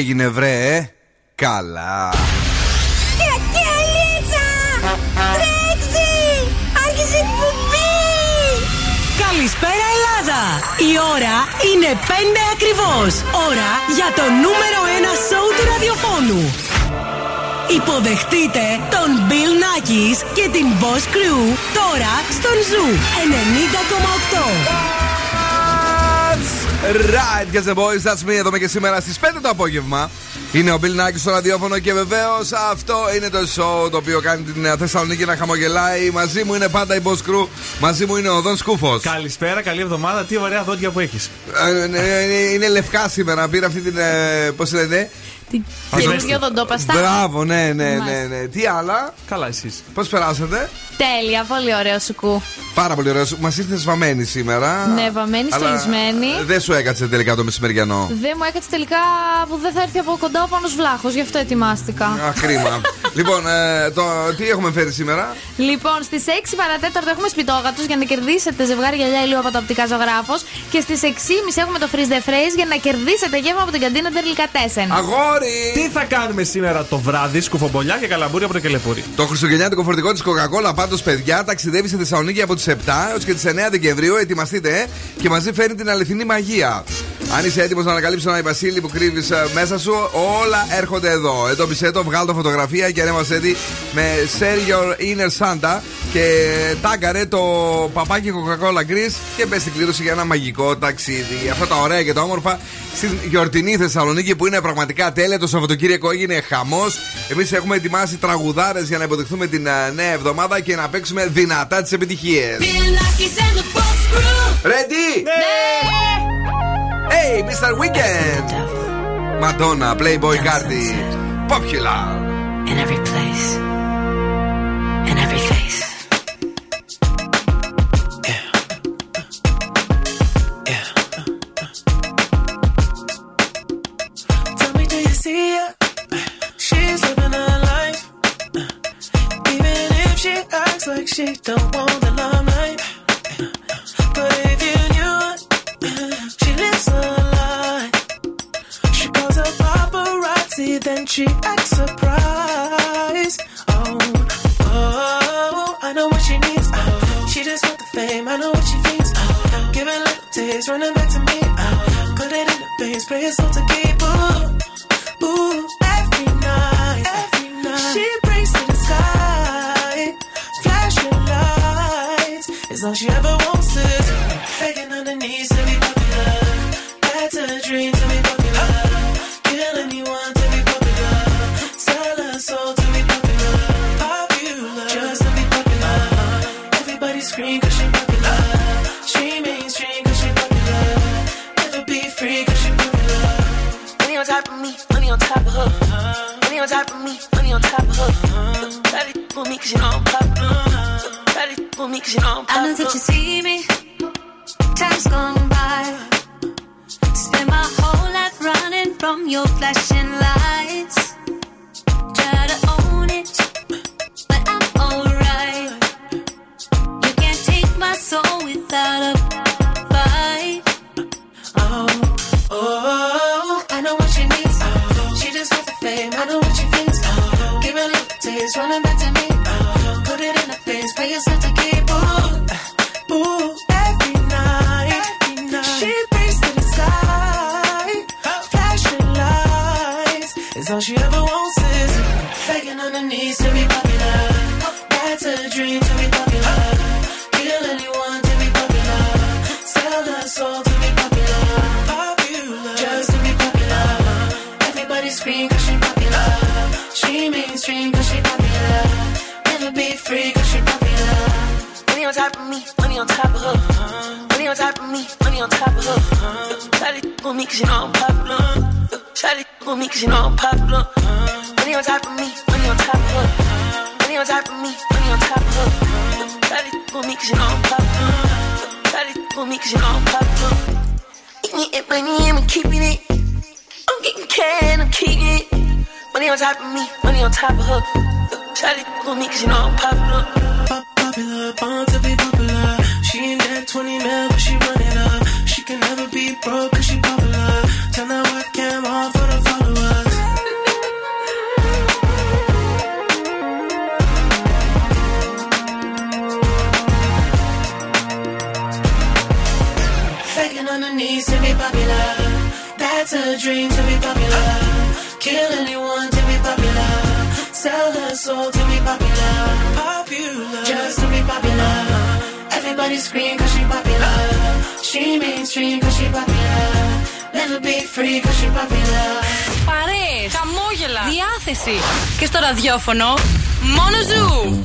έγινε βρε, ε; καλά. Καλησπέρα Ελλάδα! Η ώρα είναι 5 ακριβώς. Ώρα για το νούμερο 1 σόου του ραδιοφώνου. Υποδεχτείτε τον Bill Nakis και την Boss Crew τώρα στον Zoo 90,8. Right, guys and boys, that's me. Εδώ και σήμερα στις 5 το απόγευμα. Είναι ο Bill Νάκη στο ραδιόφωνο και βεβαίως αυτό είναι το show το οποίο κάνει την Θεσσαλονίκη να χαμογελάει. Μαζί μου είναι πάντα η Boss Crew. Μαζί μου είναι ο Δον Σκούφος. Καλησπέρα, καλή εβδομάδα. Τι ωραία δόντια που έχεις. Ε, είναι λευκά σήμερα. Πήρα αυτή την. Ε, Πώς λένε. Την καινούργια δοντόπαστα. Μπράβο, ναι, ναι, ναι, ναι. Τι άλλα; Καλά, εσείς. Πώς περάσατε; Τέλεια, πολύ ωραίο σουκού. Πάρα πολύ ωραίο. Μας ήρθες βαμμένη σήμερα. Ναι, βαμμένη, στολισμένη. Δεν σου έκατσε τελικά το μεσημεριανό. Δεν μου έκατσε τελικά που δεν θα έρθει από κοντά ο πάνω βλάχος, γι' αυτό ετοιμάστηκα. Αχ, κρίμα. λοιπόν, ε, το, τι έχουμε φέρει σήμερα; Λοιπόν, στις 6 παρατέταρτο έχουμε σπιτόγατου για να κερδίσετε ζευγάρι γυαλιά ηλίου από το οπτικά ζωγράφος. Και στις 6.30 έχουμε το freeze the phrase για να κερδίσετε γεύμα από την καντίνα Τερλικά 4. Αγόρι! Τι θα κάνουμε σήμερα το βράδυ, σκουφομπολιά και καλαμπούρια από το κελεπούρι; Το χριστουγεννιάτικο φορτηγό της Coca-Cola πάντως, παιδιά, ταξιδεύει στη Θεσσαλονίκη από τις 7 έως και τις 9 Δεκεμβρίου. Ετοιμαστείτε ε, και μαζί φέρνει την αληθινή μαγεία. Αν είσαι έτοιμος να ανακαλύψεις τον Αϊβασίλη που κρύβεις ε, μέσα σου, όλα έρχονται εδώ. Εντόπισε το, βγάλ το φωτογραφία και ανέβασε τη με Share Your Inner Santa και τάγκαρε το παπάκι Coca-Cola Greece και μπε στην κλήρωση για ένα μαγικό ταξίδι. Αυτά τα ωραία και τα όμορφα στην γιορτινή Θεσσαλονίκη που είναι πραγματικά τέλεια. Το Σαββατοκύριακο έγινε χαμός. Εμείς έχουμε ετοιμάσει τραγουδάρες για να υποδεχθούμε την ε, νέα εβδομάδα και να παίξουμε δυνατά τις επιτυχίες. Ready? Hey, Mr. Weekend! Madonna, Playboy Cardi. Popular. In every place. In every face. She don't want the limelight then she acts surprised. Oh, oh, I know what she needs. Oh, she just want the fame. I know what she thinks. Oh, give it little taste, running back to me. Oh, put it in the face, pray it's all to keep. Ooh, ooh, every night, every night. She brings to the sky, flashing lights. It's all she ever wants top of her. Money on top of me, money on top of her. Try to for me cause you know I'm popular. Try to for me cause you know I'm popular. I know that you see me. Time's gone by. Spend my whole life running from your flashing lights. Little running back to me. Oh, put it in her face, pay yourself to keep. Ooh, ooh, every night, every night. She brings to the sky, oh. flashing lights. It's all she ever wants is begging on her knees to be cause you know I'm popular. Shawty for me cause you know I'm popular. Money on top of me, money on top of her. Money on top of me, money on top of her. Shawty for me cause you know I'm popular. Shawty for me cause you know I'm popular. Eating it, money, I'm keeping it. I'm getting can, I'm keeping it. Money on top of me, money on top of her. Shawty for me cause you know I'm popular. Pop popular, born to be popular. She ain't that 20 mil, but she run up. She can never be broke cause she popular tell Turn I webcam on for the followers. Faking on the knees to be popular. That's a dream to be popular. Kill anyone to be popular. Sell her soul to be popular. Popular. Just to be popular. Everybody scream cause she popular. She mainstream cause she popular. Παρέες, χαμόγελα, διάθεση. Και στο ραδιόφωνο, μόνο ζου.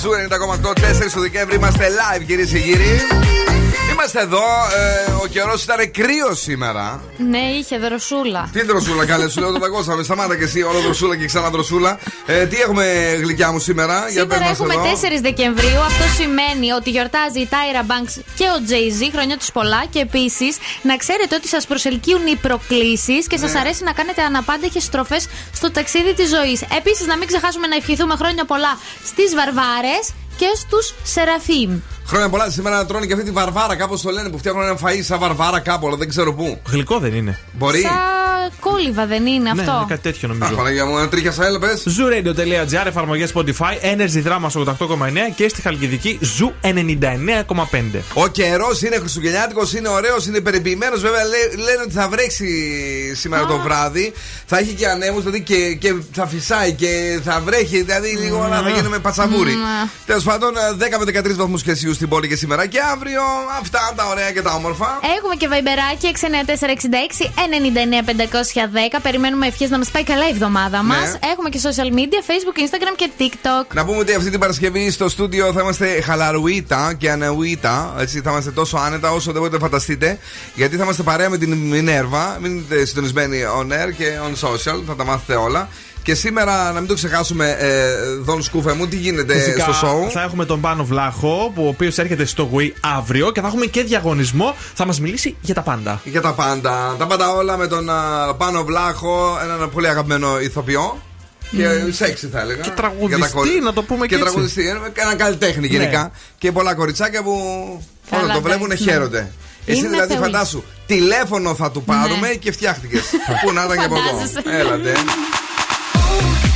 Zoo 90,8 4 του Δεκέμβρη. Είμαστε live κυρίες και κύριοι. Είμαστε εδώ. Ε, ο καιρός ήταν κρύο σήμερα. Ναι, είχε δροσούλα. Τι δροσούλα, καλέ σου λέω το παγκόσμιο. Σταμάτα και εσύ, όλο δροσούλα και ξανά δροσούλα. Ε, τι έχουμε γλυκιά μου σήμερα, για πες Σήμερα μας έχουμε εδώ. 4 Δεκεμβρίου. Αυτό σημαίνει ότι γιορτάζει η Tyra Banks και ο Jay-Z. Χρονιά τους πολλά. Και επίσης να ξέρετε ότι σας προσελκύουν οι προκλήσεις και Ναι. σας αρέσει να κάνετε αναπάντεχες στροφές στο ταξίδι της ζωής. Επίσης, να μην ξεχάσουμε να ευχηθούμε χρόνια πολλά στις Βαρβάρες και στους Σεραφείμ. Χρόνια πολλά σήμερα να τρώνε και αυτή τη βαρβάρα, κάπως το λένε που φτιάχνουν ένα φαΐ σαν βαρβάρα κάπου, αλλά δεν ξέρω πού. Γλυκό δεν είναι. Μπορεί. Σαν κόλληβα δεν είναι Ναι, αυτό; είναι κάτι τέτοιο Αχ, νομίζω. Παναγία μου, ένα τρίχιασα, έλα πες. Zooradio.gr, εφαρμογές Spotify, Energy Drama 88,9 και στη Χαλκιδική Zoo 99,5. Ο καιρός είναι χριστουγεννιάτικος, είναι ωραίος, είναι περιποιημένος. Βέβαια λέ- λένε ότι θα βρέξει σήμερα το βράδυ. Θα έχει και ανέμους, δηλαδή και, και θα φυσάει και θα βρέχει. Δηλαδή λίγο όλα θα γίνουμε πατσαβούρι. Τέλος πάντων, 10 με 13 βαθμούς Κελσίου στην πόλη και σήμερα και αύριο. Αυτά τα ωραία και τα όμορφα. Έχουμε και βαϊμπεράκι 69466 510. Περιμένουμε ευχές να μας πάει καλά η εβδομάδα μας. Έχουμε και social media, Facebook, Instagram και TikTok. Να πούμε ότι αυτή την Παρασκευή στο στούντιο θα είμαστε χαλαρουίτα και ανεουίτα. Έτσι, θα είμαστε τόσο άνετα όσο δεν μπορείτε να φανταστείτε. Γιατί θα είμαστε παρέα με την Μινέρβα. Μείνετε συντονισμένοι on air και on social. Θα τα μάθετε όλα. Και σήμερα, να μην το ξεχάσουμε, ε, Δον Σκούφε μου, τι γίνεται Φυσικά στο show; θα έχουμε τον Πάνο Βλάχο, που ο οποίος έρχεται στο Wii αύριο και θα έχουμε και διαγωνισμό. Θα μας μιλήσει για τα πάντα. Για τα πάντα. Τα πάντα όλα με τον α, Πάνο Βλάχο, έναν πολύ αγαπημένο ηθοποιό. Και σεξι θα έλεγα. Και τραγουδιστή, Για τα κορι- να το πούμε και και έτσι. τραγουδιστή. ε, Έναν καλλιτέχνη γενικά. Ναι. Και πολλά κοριτσάκια που Καλά, όταν το βλέπουν εντάξει, ναι. χαίρονται. Εσύ Είναι δηλαδή θεοί. φαντάσου, τηλέφωνο θα του πάρουμε Ναι. και φτιάχτηκες. Πού να ήταν και από εδώ. Φαντάζεσαι. Έλατε. you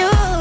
you.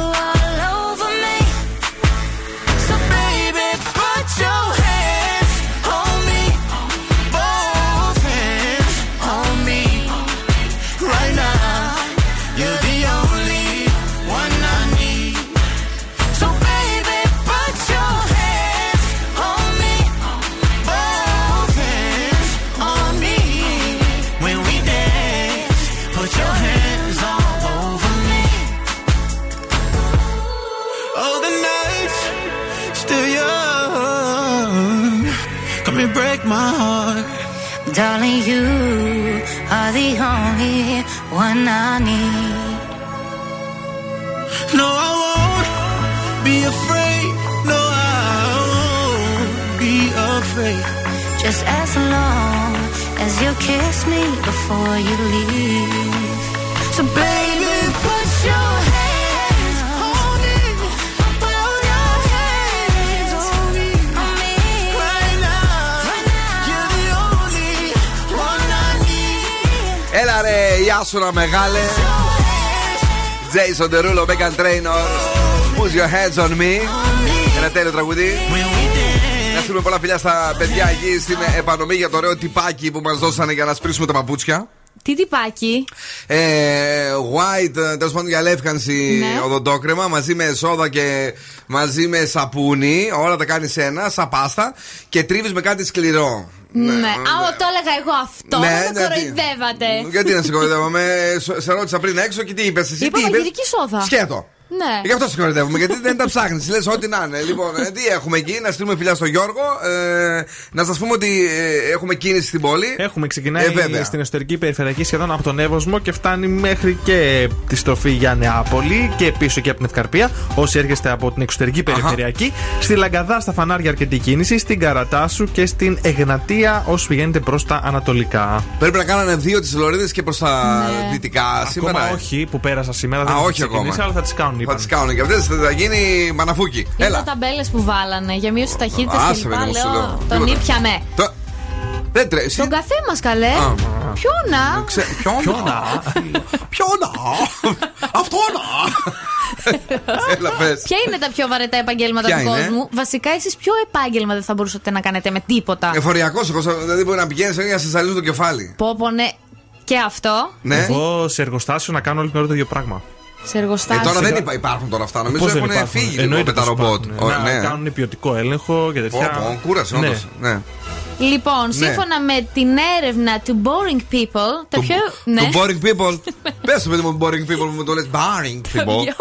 Στον Derulo, Megan Trainor. Put your hands on me. Ένα τέλειο τραγουδί. Να στείλουμε πολλά φιλιά στα παιδιά εκεί στην επανομή για το ωραίο τυπάκι που μας δώσανε για να σπρίσουμε τα παπούτσια. Τι τυπάκι; Ε, white, ε, τέλος πάντων για λεύκανση ναι. οδοντόκρεμα μαζί με σόδα και μαζί με σαπούνι. Όλα τα κάνει ένα, σαν πάστα. Και τρίβεις με κάτι σκληρό. Ναι, ναι, ναι. Άμα το έλεγα εγώ αυτό, ναι, με ναι. Γιατί; να σε κοροϊδεύω σε ρώτησα πριν έξω και τι είπες. Είπα μαγειρική σόδα. Σκέτο. Ναι. Γι' αυτό συγχωρετεύουμε, γιατί δεν τα ψάχνεις. Λες ό,τι να είναι. Λοιπόν, ε, τι έχουμε εκεί, να στείλουμε φιλιά στον Γιώργο. Ε, να σας πούμε ότι ε, έχουμε κίνηση στην πόλη. Έχουμε ξεκινάει ε, στην εσωτερική περιφερειακή σχεδόν από τον Εύωσμο και φτάνει μέχρι και τη στροφή για Νεάπολη και πίσω και από την Ευκαρπία. Όσοι έρχεστε από την εξωτερική περιφερειακή, Αχα. στη Λαγκαδά στα φανάρια αρκετή κίνηση, στην Καρατάσου και στην Εγνατία όσοι πηγαίνετε προς τα ανατολικά. Πρέπει να κάνανε δύο τις Λωρίδες και προς τα ναι. δυτικά σήμερα. Ε. Όχι που πέρασα σήμερα, δεν όχι ακόμα. αλλά θα τις κάνουν κάνουν, είπαν. Θα τις κάνουν και αυτές. Θα γίνει μαναφούκι. Είδα Έλα. ταμπέλες που βάλανε για μείωση ταχύτητα Άσε, και παιδί λοιπά. μου, σου Λέω, λέω. τον Τίποτα. ήπιαμε. Το- Δεν τρέχει. Τον καφέ μας καλέ. Α. Ποιο να. Ποιο να. Ποιο να. Αυτό να. Έλα, πες. Ποια είναι τα πιο βαρετά επαγγέλματα Ποια του είναι; κόσμου; Βασικά, εσείς ποιο επάγγελμα δεν θα μπορούσατε να κάνετε με τίποτα; Εφοριακός, δηλαδή μπορεί να πηγαίνεις για να σε ζαλίζουν το κεφάλι. Πω, πω, ναι. Και αυτό; Ναι. Εγώ σε εργοστάσιο να κάνω όλη την ώρα το ίδιο πράγμα. Σε Ε, εργοστάσιο. τώρα δεν υπά- υπάρχουν τώρα αυτά. Νομίζω Πώς δεν έχουν υπάρχουν; φύγει λίγο Εννοείται με τα πως ρομπότ. υπάρχουν. Ω, Να ναι. κάνουν ποιοτικό έλεγχο και Πω, τέτοια. πω, κούρασε, Ναι. όντως. Ναι. Λοιπόν, Ναι. σύμφωνα με την έρευνα του Boring People, τα Του- πιο. Ναι. Του boring people. Πες το παιδί μου, boring people που μου το λες. Boring Τα people. πιο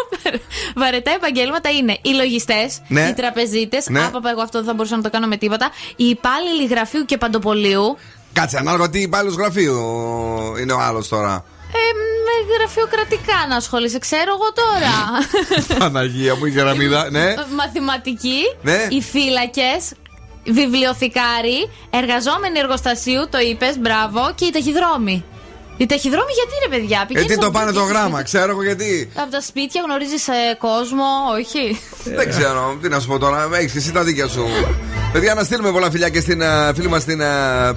βαρετά επαγγέλματα είναι οι λογιστές, Ναι. οι τραπεζίτες. Ναι. Άπαπα, εγώ αυτό δεν θα μπορούσα να το κάνω με τίποτα. Οι υπάλληλοι γραφείου και παντοπολίου. Κάτσε, ανάλογα τι υπάλληλος γραφείου είναι ο άλλος τώρα. Ε, με γραφειοκρατικά να ασχολείσαι, ξέρω εγώ τώρα. Παναγία μου, η γραμμίδα, ναι. Μαθηματικοί, Ναι. οι φύλακες, βιβλιοθηκάροι, εργαζόμενοι εργοστασίου, το είπες, μπράβο, και οι ταχυδρόμοι. Οι ταχυδρόμοι γιατί ρε παιδιά, Γιατί πηγαίνεις το από- πάνε το γράμμα, ξέρω εγώ γιατί. Από τα σπίτια γνωρίζεις κόσμο, όχι; Δεν ξέρω, τι να σου πω τώρα. Έχεις και εσύ τα δίκια σου. Παιδιά, να στείλουμε πολλά φιλιά και στην ε, φίλη μας την ε,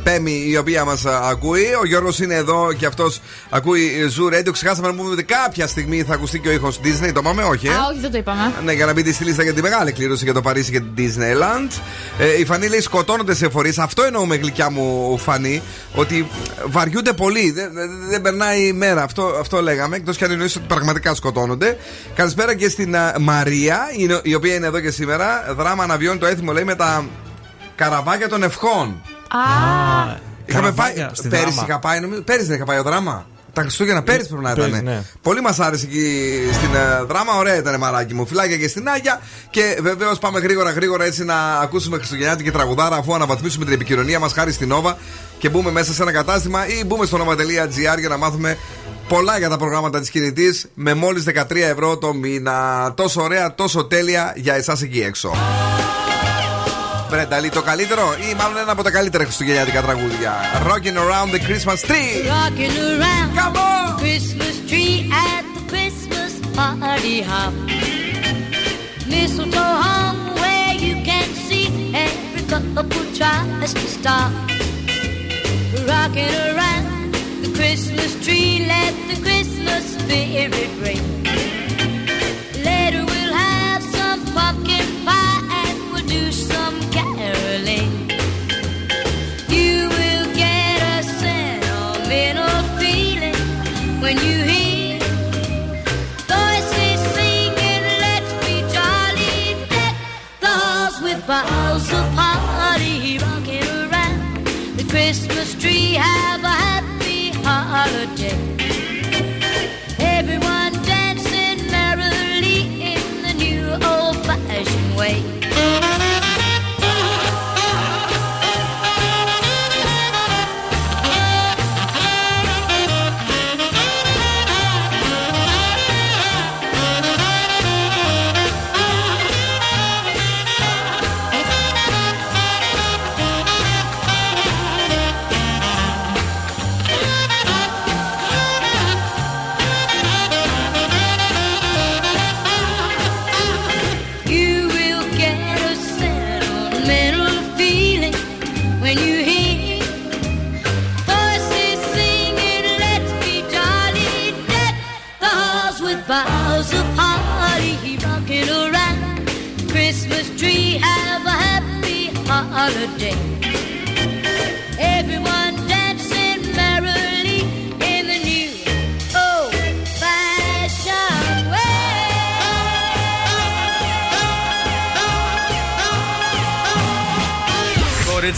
Πέμη, η οποία μας ακούει. Ο Γιώργος είναι εδώ και αυτός ακούει Zoo Radio. Ξεχάσαμε να πούμε ότι κάποια στιγμή θα ακουστεί και ο ήχος Disney. Το είπαμε, όχι, ε; Α, όχι, δεν το είπαμε. Ναι, για να μπείτε στη λίστα για τη μεγάλη κλήρωση για το Παρίσι και την Disneyland. Ε, η Φανή λέει σκοτώνονται σε φορείς. Αυτό εννοούμε γλυκιά μου, Φανή. Ότι βαριούνται πολύ. Δεν, δεν- δεν περνάει η μέρα. Αυτό, αυτό λέγαμε. Εκτός και αν εννοείς ότι πραγματικά σκοτώνονται. Καλησπέρα και στην α, Μαρία, η, η οποία είναι εδώ και σήμερα. Δράμα αναβιώνει το έθιμο, λέει, με τα καραβάκια των ευχών. Α, Είχαμε πάει. Καραβάκια στη Πέρυσι Δράμα. είχα πάει, νομίζω. Πέρυσι δεν είχα πάει ο δράμα. Τα Χριστούγεννα πέρυσι πρέπει να Πέρυσι, ήταν. ναι. Πολύ μας άρεσε εκεί στην ε, δράμα. Ωραία ήταν μαράκι μου. Φιλάκια και στην Άγια. Και βεβαίως πάμε γρήγορα γρήγορα έτσι να ακούσουμε Χριστουγεννιάτικη τραγουδάρα αφού αναβαθμίσουμε την επικοινωνία μας χάρη στην Nova και μπούμε μέσα σε ένα κατάστημα ή μπούμε στο nova.gr για να μάθουμε πολλά για τα προγράμματα τη κινητή με μόλι 13 ευρώ το μήνα. Τόσο ωραία, τόσο τέλεια για εσά εκεί έξω. Μπρενταλή, το καλύτερο ή μάλλον ένα από τα καλύτερα χριστουγεννιάτικα τραγούδια. Rocking around the Christmas tree. Rocking around Come on! Christmas tree at the Christmas party hop. Mistletoe hung where you can see every couple tries to stop. Rocking around the Christmas tree, let the Christmas spirit ring. Later we'll have some pumpkin pie and we'll do some caroling. You will get a sentimental feeling when you hear voices singing, let's be jolly, deck the halls with boughs of holly rocking around the Christmas tree. Have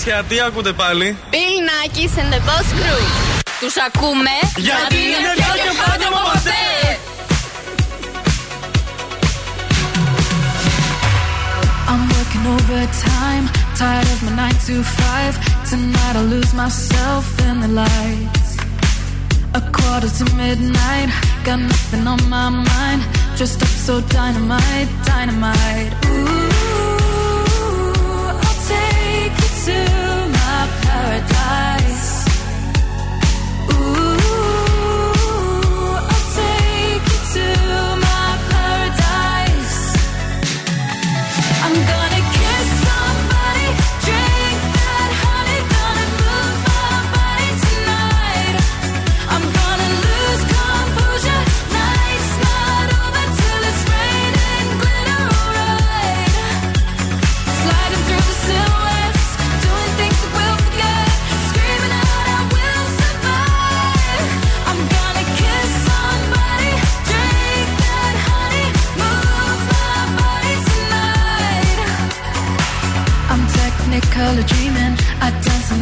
Κορίτσια, τι ακούτε πάλι. Bill Nackis and the Boss Crew. Τους ακούμε Γιατί είναι πιο κεφάλια από ποτέ. I'm working overtime, tired of my nine to five. Tonight I'll lose myself in the lights. A quarter to midnight, got nothing on my mind. Dressed up so dynamite, dynamite. Ooh, to my paradise.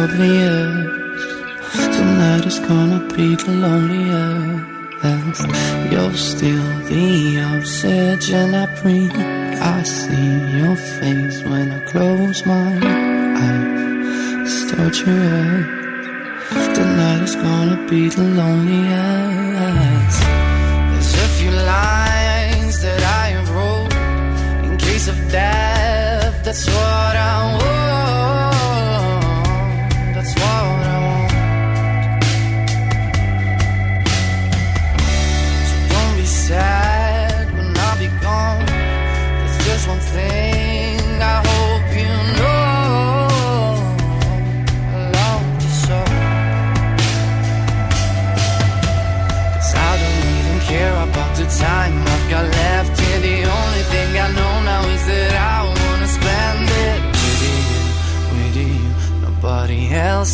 all the years. Tonight is gonna be the loneliest. You're still the obsession I breathe. I see your face when I close my eyes. It's torture. Tonight is gonna be the loneliest. There's a few lines that I have wrote in case of death. That's what I want.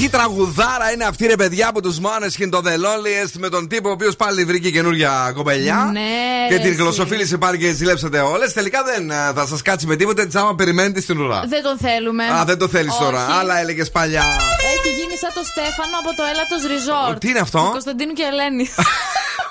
Τι τραγουδάρα είναι αυτή ρε παιδιά από τους Måneskin το The Loneliest με τον τύπο ο οποίος πάλι βρήκε καινούργια κοπελιά. Ναι, Και ρε, την εσύ. γλωσσοφίλησε πάλι και ζηλέψατε όλες. Τελικά δεν ε, θα σας κάτσει με τίποτα, τσάμα περιμένετε στην ουρά. Δεν τον θέλουμε. Α, δεν το θέλεις Όχι. τώρα. Άλλα έλεγες παλιά. Έχει γίνει σαν το Στέφανο από το Έλατος Resort. Τι είναι αυτό; Του Κωνσταντίνου και Ελένη.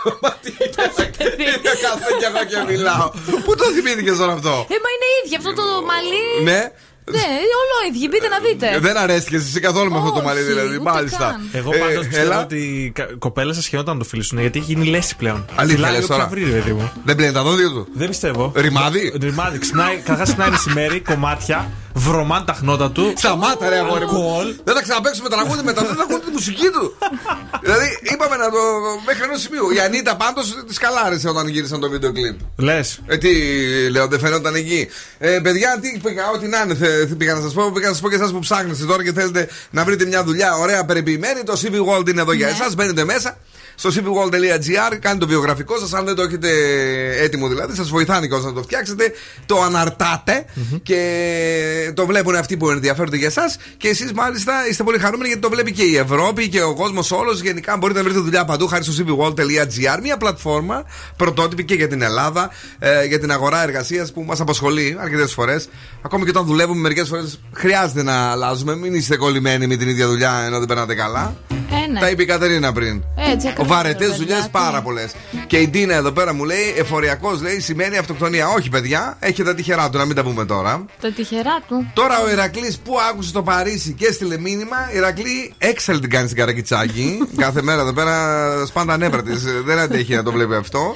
Κάθε κι εγώ και μιλάω. Πού το θυμήθηκες τώρα αυτό; Ε, μα είναι ίδιο αυτό το μαλλί. Ναι. Ναι, όλο ίδιο. Μπείτε να δείτε. Δεν αρέστηκε εσύ καθόλου με αυτό το Όχι, μαλλί, δηλαδή. ούτε Μάλιστα. καν. Εγώ Ε, πάντως πιστεύω έλα. ότι η κα- κοπέλα σα χαιρόταν να το φιλήσουν γιατί έχει γίνει λέση πλέον. Αλήθεια Φυλάει λες όποια τώρα. βρει, ρε παιδί μου. Δεν πλένει τα δόντια του. Δεν πιστεύω. Ρημάδι. Ρημάδι. Ξυπνάει, καταρχά ξυπνάει μεσημέρι, κομμάτια, βρωμάν τα χνότα του. Σταμάτα, ρε αγόρι μου. Αλκοόλ. Δεν θα ξαναπέξουμε τραγούδι μετά, δεν θα ακούνε τη μουσική του. δηλαδή, είπαμε να το. μέχρι ενός σημείου. Η Ανίτα πάντως τη καλάρισε όταν γύρισαν το βίντεο κλειπ. Λες. Ε, τι λέω, δεν φαινόταν εκεί. Ε, παιδιά, τι πήγα, ό,τι να είναι, θε, τι πήγα να σας πω. Πήγα να σας πω και εσάς που ψάχνετε τώρα και θέλετε να βρείτε μια δουλειά ωραία περιποιημένη. Το CV World είναι εδώ για εσάς. Μπαίνετε μέσα στο cvworld.gr, κάνετε το βιογραφικό σας. Αν δεν το έχετε έτοιμο δηλαδή, σας βοηθάνε και να το φτιάξετε. Το αναρτάτε και το βλέπουν αυτοί που ενδιαφέρονται για εσάς. Και εσείς μάλιστα είστε πολύ χαρούμενοι γιατί το βλέπει και η Ευρώπη και ο κόσμος όλος. Γενικά μπορείτε να βρείτε δουλειά παντού χάρη στο cvworld.gr. Μια πλατφόρμα πρωτότυπη και για την Ελλάδα, ε, για την αγορά εργασίας που μας απασχολεί αρκετές φορές. Ακόμη και όταν δουλεύουμε, μερικές φορές χρειάζεται να αλλάζουμε. Μην είστε κολλημένοι με την ίδια δουλειά ενώ δεν περνάτε καλά. Ε, ναι. Τα είπε η Κατερίνα πριν. Έτσι, Ο ακριβώς, βαρετές ρε δουλειές παιδιά, πάρα τι. πολλές. Και η Ντίνα εδώ πέρα μου λέει: Εφοριακός λέει σημαίνει αυτοκτονία. Όχι, παιδιά, έχει τα τυχερά του, να μην τα πούμε τώρα. Το τυχερά του. Τώρα ο Ηρακλής που άκουσε το Παρίσι και έστειλε μήνυμα, Ηρακλή έξαλλη την κάνεις στην Καρακιτσάκη. Κάθε μέρα εδώ πέρα σπάντα νεύρα τη. Δεν αντέχει να το βλέπει αυτό.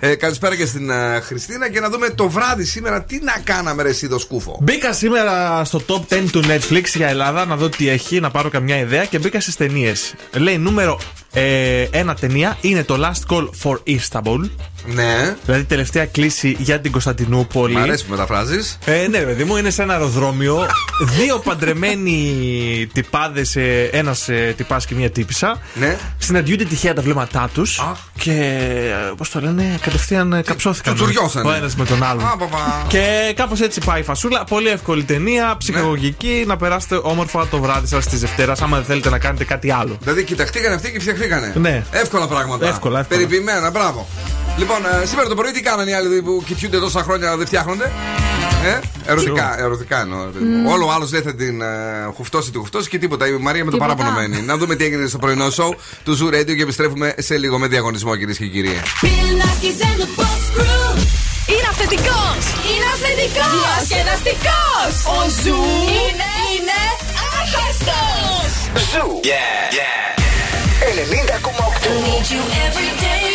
Ε, καλησπέρα και στην ε, Χριστίνα και να δούμε το βράδυ σήμερα τι να κάναμε ρε εσύ το σκούφο. Μπήκα σήμερα στο top 10 του Netflix για Ελλάδα να δω τι έχει, να πάρω καμιά ιδέα και μπήκα στις ταινίες. Λέει νούμερο ε, ένα ταινία είναι το Last Call for Istanbul. Ναι. Δηλαδή τελευταία κλίση για την Κωνσταντινούπολη. Μ' αρέσει που μεταφράζεις. Ε, ναι, παιδί μου, είναι σε ένα αεροδρόμιο. Δύο παντρεμένοι τυπάδες, ένας ε, τυπάς και μία τύπησα. Ναι. Συναντιούνται τυχαία τα βλέμματά τους. Και πώς το λένε, κατευθείαν ε, καψώθηκαν. τσουτσουριώσανε. Ο ένας με τον άλλον. Α, παπα. Και κάπως έτσι πάει η φασούλα. Πολύ εύκολη ταινία, ψυχαγωγική. Να περάσετε όμορφα το βράδυ σας της Δευτέρας, άμα δεν θέλετε να κάνετε κάτι άλλο. Δηλαδή κοιταχτήκανε αυτοί και φτιαχτήκανε. Ναι. Εύκολα πράγματα. Εύκολα, εύκολα. Περιποιημένα, μπράβο. Λοιπόν, ε, σήμερα το πρωί τι κάνανε οι άλλοι που κοιτιούνται τόσα χρόνια να δεν φτιάχνονται; Ε, ερωτικά, ερωτικά εννοώ. ρε παιδί μου. Όλο ο άλλος λέει θα την ε, χουφτώσει, τη χουφτώσει και τίποτα. Η Μαρία με το Τίποτα. παράπονο μένει. να δούμε τι έγινε στο πρωινό σόου του Zoo Radio και επιστρέφουμε σε λίγο με διαγωνισμό, κυρίες και κύριοι. Είναι αυθεντικός! Είναι αυθεντικός! Διασκεδαστικός! Ο Zoo είναι, είναι άχαστος! Zoo. Yeah, yeah. 90,8.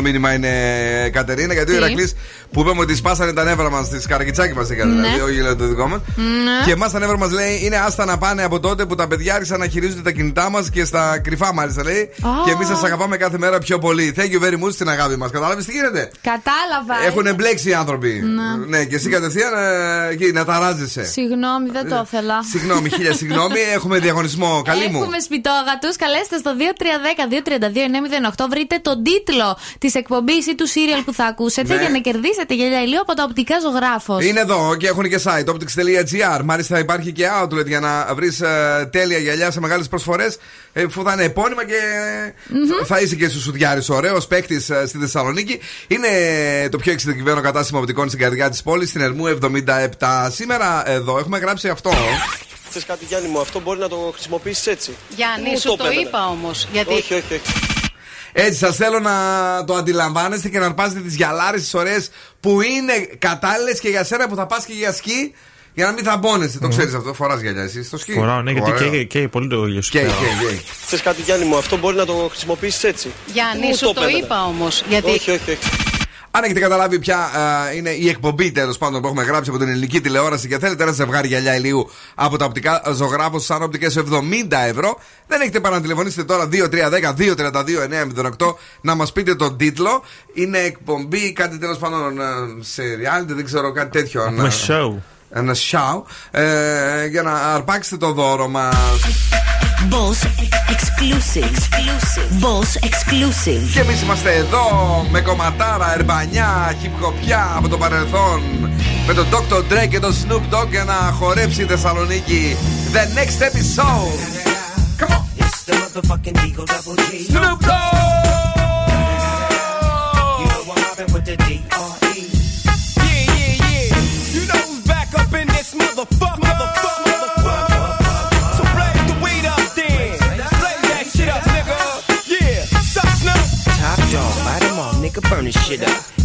Επόμενο μήνυμα είναι Κατερίνα, γιατί ο Τι; Ηρακλής που είπαμε ότι σπάσανε τα νεύρα μας τη Καρακιτσάκη μας έκανε. Ναι. Δηλαδή, όχι λέει το δικό μας. Ναι. Και εμάς τα νεύρα μας λέει είναι άστα να πάνε από τότε που τα παιδιά άρχισαν να χειρίζονται τα κινητά μας και στα κρυφά μάλιστα λέει. Α. Και εμείς σας αγαπάμε κάθε μέρα πιο πολύ. Thank you very much στην αγάπη μας. Κατάλαβες τι γίνεται; Κατάλαβα. Έχουν εμπλέξει οι άνθρωποι. Ναι. Ναι, και εσύ κατευθείαν ε, εκεί να ταράζεσαι. Συγγνώμη, δεν το ήθελα. Συγγνώμη, χίλια συγγνώμη. Έχουμε διαγωνισμό. Καλή μου. Έχουμε σπιτόγατους. Καλέστε στο 2310-232-908. Βρείτε τον τίτλο της εκπομπής ή του σύριαλ που θα ακούσετε Ναι. για να κερδίσετε γυαλιά ηλίου από τα οπτικά ζωγράφος. Είναι εδώ και έχουν και site optics.gr. Μάλιστα υπάρχει και outlet για να βρεις τέλεια γυαλιά σε μεγάλες προσφορές. Ε, που θα είναι επώνυμα και θα είσαι και στους Σουδιάρη. Ωραίος παίκτης ε, στη Θεσσαλονίκη. Είναι το πιο εξειδικευμένο κατάστημα οπτικών στην καρδιά της πόλης, στην Ερμού 77. Σήμερα εδώ έχουμε γράψει αυτό. Θες κάτι, Γιάννη μου, αυτό μπορεί να το χρησιμοποιήσεις έτσι. Γιάννη, Μου σου το έπαιρνε. είπα όμως. Γιατί Όχι, όχι, όχι. Έτσι, σας θέλω να το αντιλαμβάνεστε και να αρπάζετε τις γυαλάρες, τις ωραίες που είναι κατάλληλες και για σένα που θα πας και για σκι. Για να μην θαμπώνεσαι, το ξέρεις αυτό. Φοράς γυαλιά εσύ στο σκι. Φοράω, ναι, γιατί Ωραίο. καίει και πολύ το γιο σου. Καίει, καίει, καίει. Θες κάτι, Γιάννη μου, αυτό μπορεί να το χρησιμοποιήσεις έτσι. Γιάννη, Μου σου το έπαιρνε. είπα όμως. Γιατί Όχι, όχι, όχι. Αν έχετε καταλάβει ποια α, είναι η εκπομπή τέλος πάντων που έχουμε γράψει από την ελληνική τηλεόραση και θέλετε ένα ζευγάρι γυαλιά ηλίου από τα οπτικά ζωγράφο σαν οπτικές 70 ευρώ, δεν έχετε παρά να τηλεφωνήσετε τώρα 2310-232-908 να μας πείτε τον τίτλο. Είναι εκπομπή, κάτι τέλος πάντων α, σε reality, δεν ξέρω κάτι τέτοιο. Με να- show. Ένα show ε, για να αρπάξετε το δώρο μας. Boss exclusive. Boss exclusive. Και εμεί είμαστε εδώ με κομματάρα, ερμπανιά, χιπχοπιά από το παρελθόν. Με τον Dr. Dre και τον Snoop Dogg για να χορέψει η Θεσσαλονίκη. The next episode. Come on. It's the motherfucking Eagle Double G. Snoop Dogg. You know I'm mobbing with the D.R.E. burn this shit up.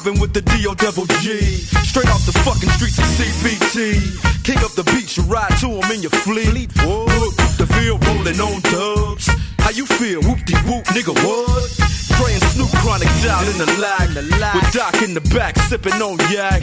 With the D.O. double G. Straight off the fucking streets of CBT. King up the beach, you ride to him in your fleet. Whoa, the field rolling on dubs. How you feel? Whoop de whoop, nigga, what? And Snoop Chronic down in the lag. With Doc in the back, sipping on yak.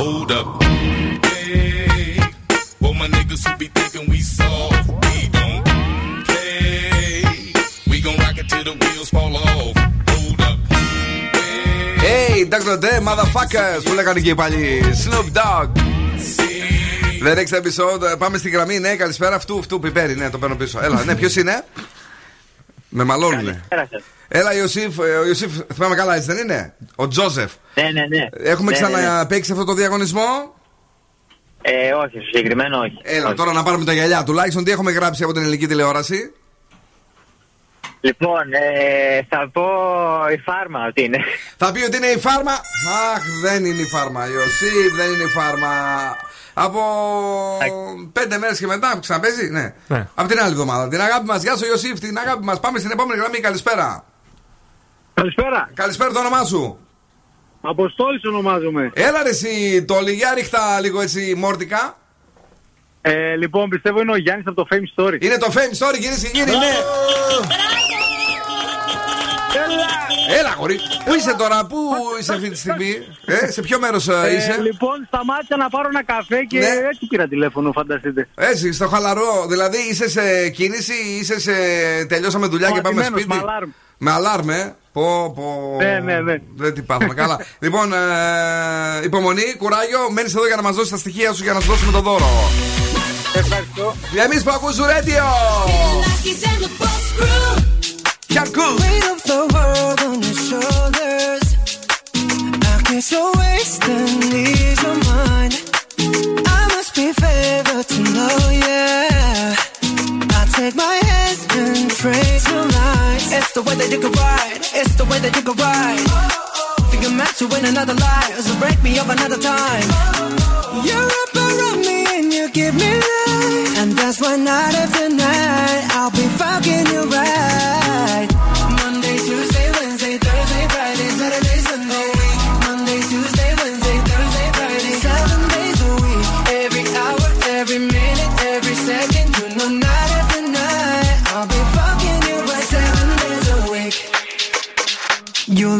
Hold up. Hey, well, my niggas who be thinking we soft, we don't play. We gon' rock it till the wheels fall off. Hold up. Hey, Dr. Dre, motherfuckers! Που λέγανε και οι παλιοί. Snoop Dogg. The next episode. Πάμε στη γραμμή. Ναι, καλησπέρα. Αυτού, αυτού, πιπέρι. Ναι, το παίρνω πίσω. Έλα, ναι, ποιο είναι? Με μαλώνουνε. Έλα, Ιωσήφ, ε, ο Ιωσήφ, θυμάμαι καλά, έτσι δεν είναι; Ο Τζόζεφ. Ναι, ναι, ναι. Έχουμε Ναι, ναι, ναι. ξαναπέξει αυτό το διαγωνισμό; Ε, όχι, στο συγκεκριμένο όχι. Έλα, Όχι. τώρα να πάρουμε τα γυαλιά. Τουλάχιστον τι έχουμε γράψει από την ελληνική τηλεόραση; Λοιπόν, ε, θα πω η φάρμα ότι είναι. Θα πει ότι είναι η φάρμα. Αχ, δεν είναι η φάρμα. Ιωσήφ, δεν είναι η φάρμα. Από πέντε μέρες και μετά που ξαναπέζει, ναι. Ναι. Από την άλλη εβδομάδα. Την αγάπη μας. Γεια σου, Ιωσήφ, την αγάπη μας. Πάμε στην επόμενη γραμμή. Καλησπέρα. Καλησπέρα. Καλησπέρα το όνομά σου. Αποστόλης ονομάζομαι. Έλα ρε εσύ, το για ρίχτα λίγο έτσι μόρτικα. Ε, λοιπόν, πιστεύω είναι ο Γιάννης από το Fame Story. Είναι το Fame Story, κυρίες και κύριοι, ναι. Έλα, γορί. Πού είσαι τώρα, πού είσαι αυτή τη στιγμή, ε, σε ποιο μέρος Ε, είσαι; λοιπόν, σταμάτησα να πάρω ένα καφέ και Ναι. έτσι πήρα τηλέφωνο, φανταστείτε. Έτσι, στο χαλαρό. Δηλαδή είσαι σε κίνηση, είσαι σε. Τελειώσαμε δουλειά και πάμε Παθημένος, σπίτι; με αλάρμ. Με αλάρμ, ε; Πω, πω. Ναι, ναι, ναι. Δεν την πάθαμε καλά. λοιπόν, ε, υπομονή, κουράγιο. Μένεις εδώ για να μας δώσεις τα στοιχεία σου για να σου δώσουμε το δώρο. Ευχαριστώ. Εμείς που ακούς Radio. Cancun. Weight of the world on your shoulders. I guess your waist and knees your mind. I must be favored to know, yeah. I take my hands and trace your lines. It's the way that you can ride. It's the way that you can ride. Oh. Think I'm meant to win another life, so break me up another time. Oh. You wrap around me and you give me life, and that's why night after night I'll be fucking you right.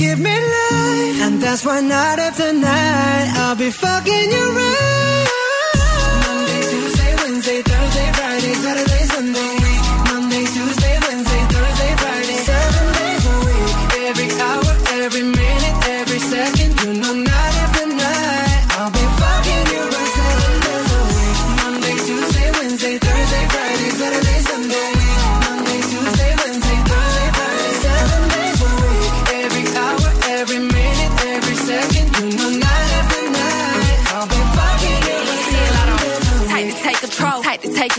give me life. And that's why night after night I'll be fucking you right.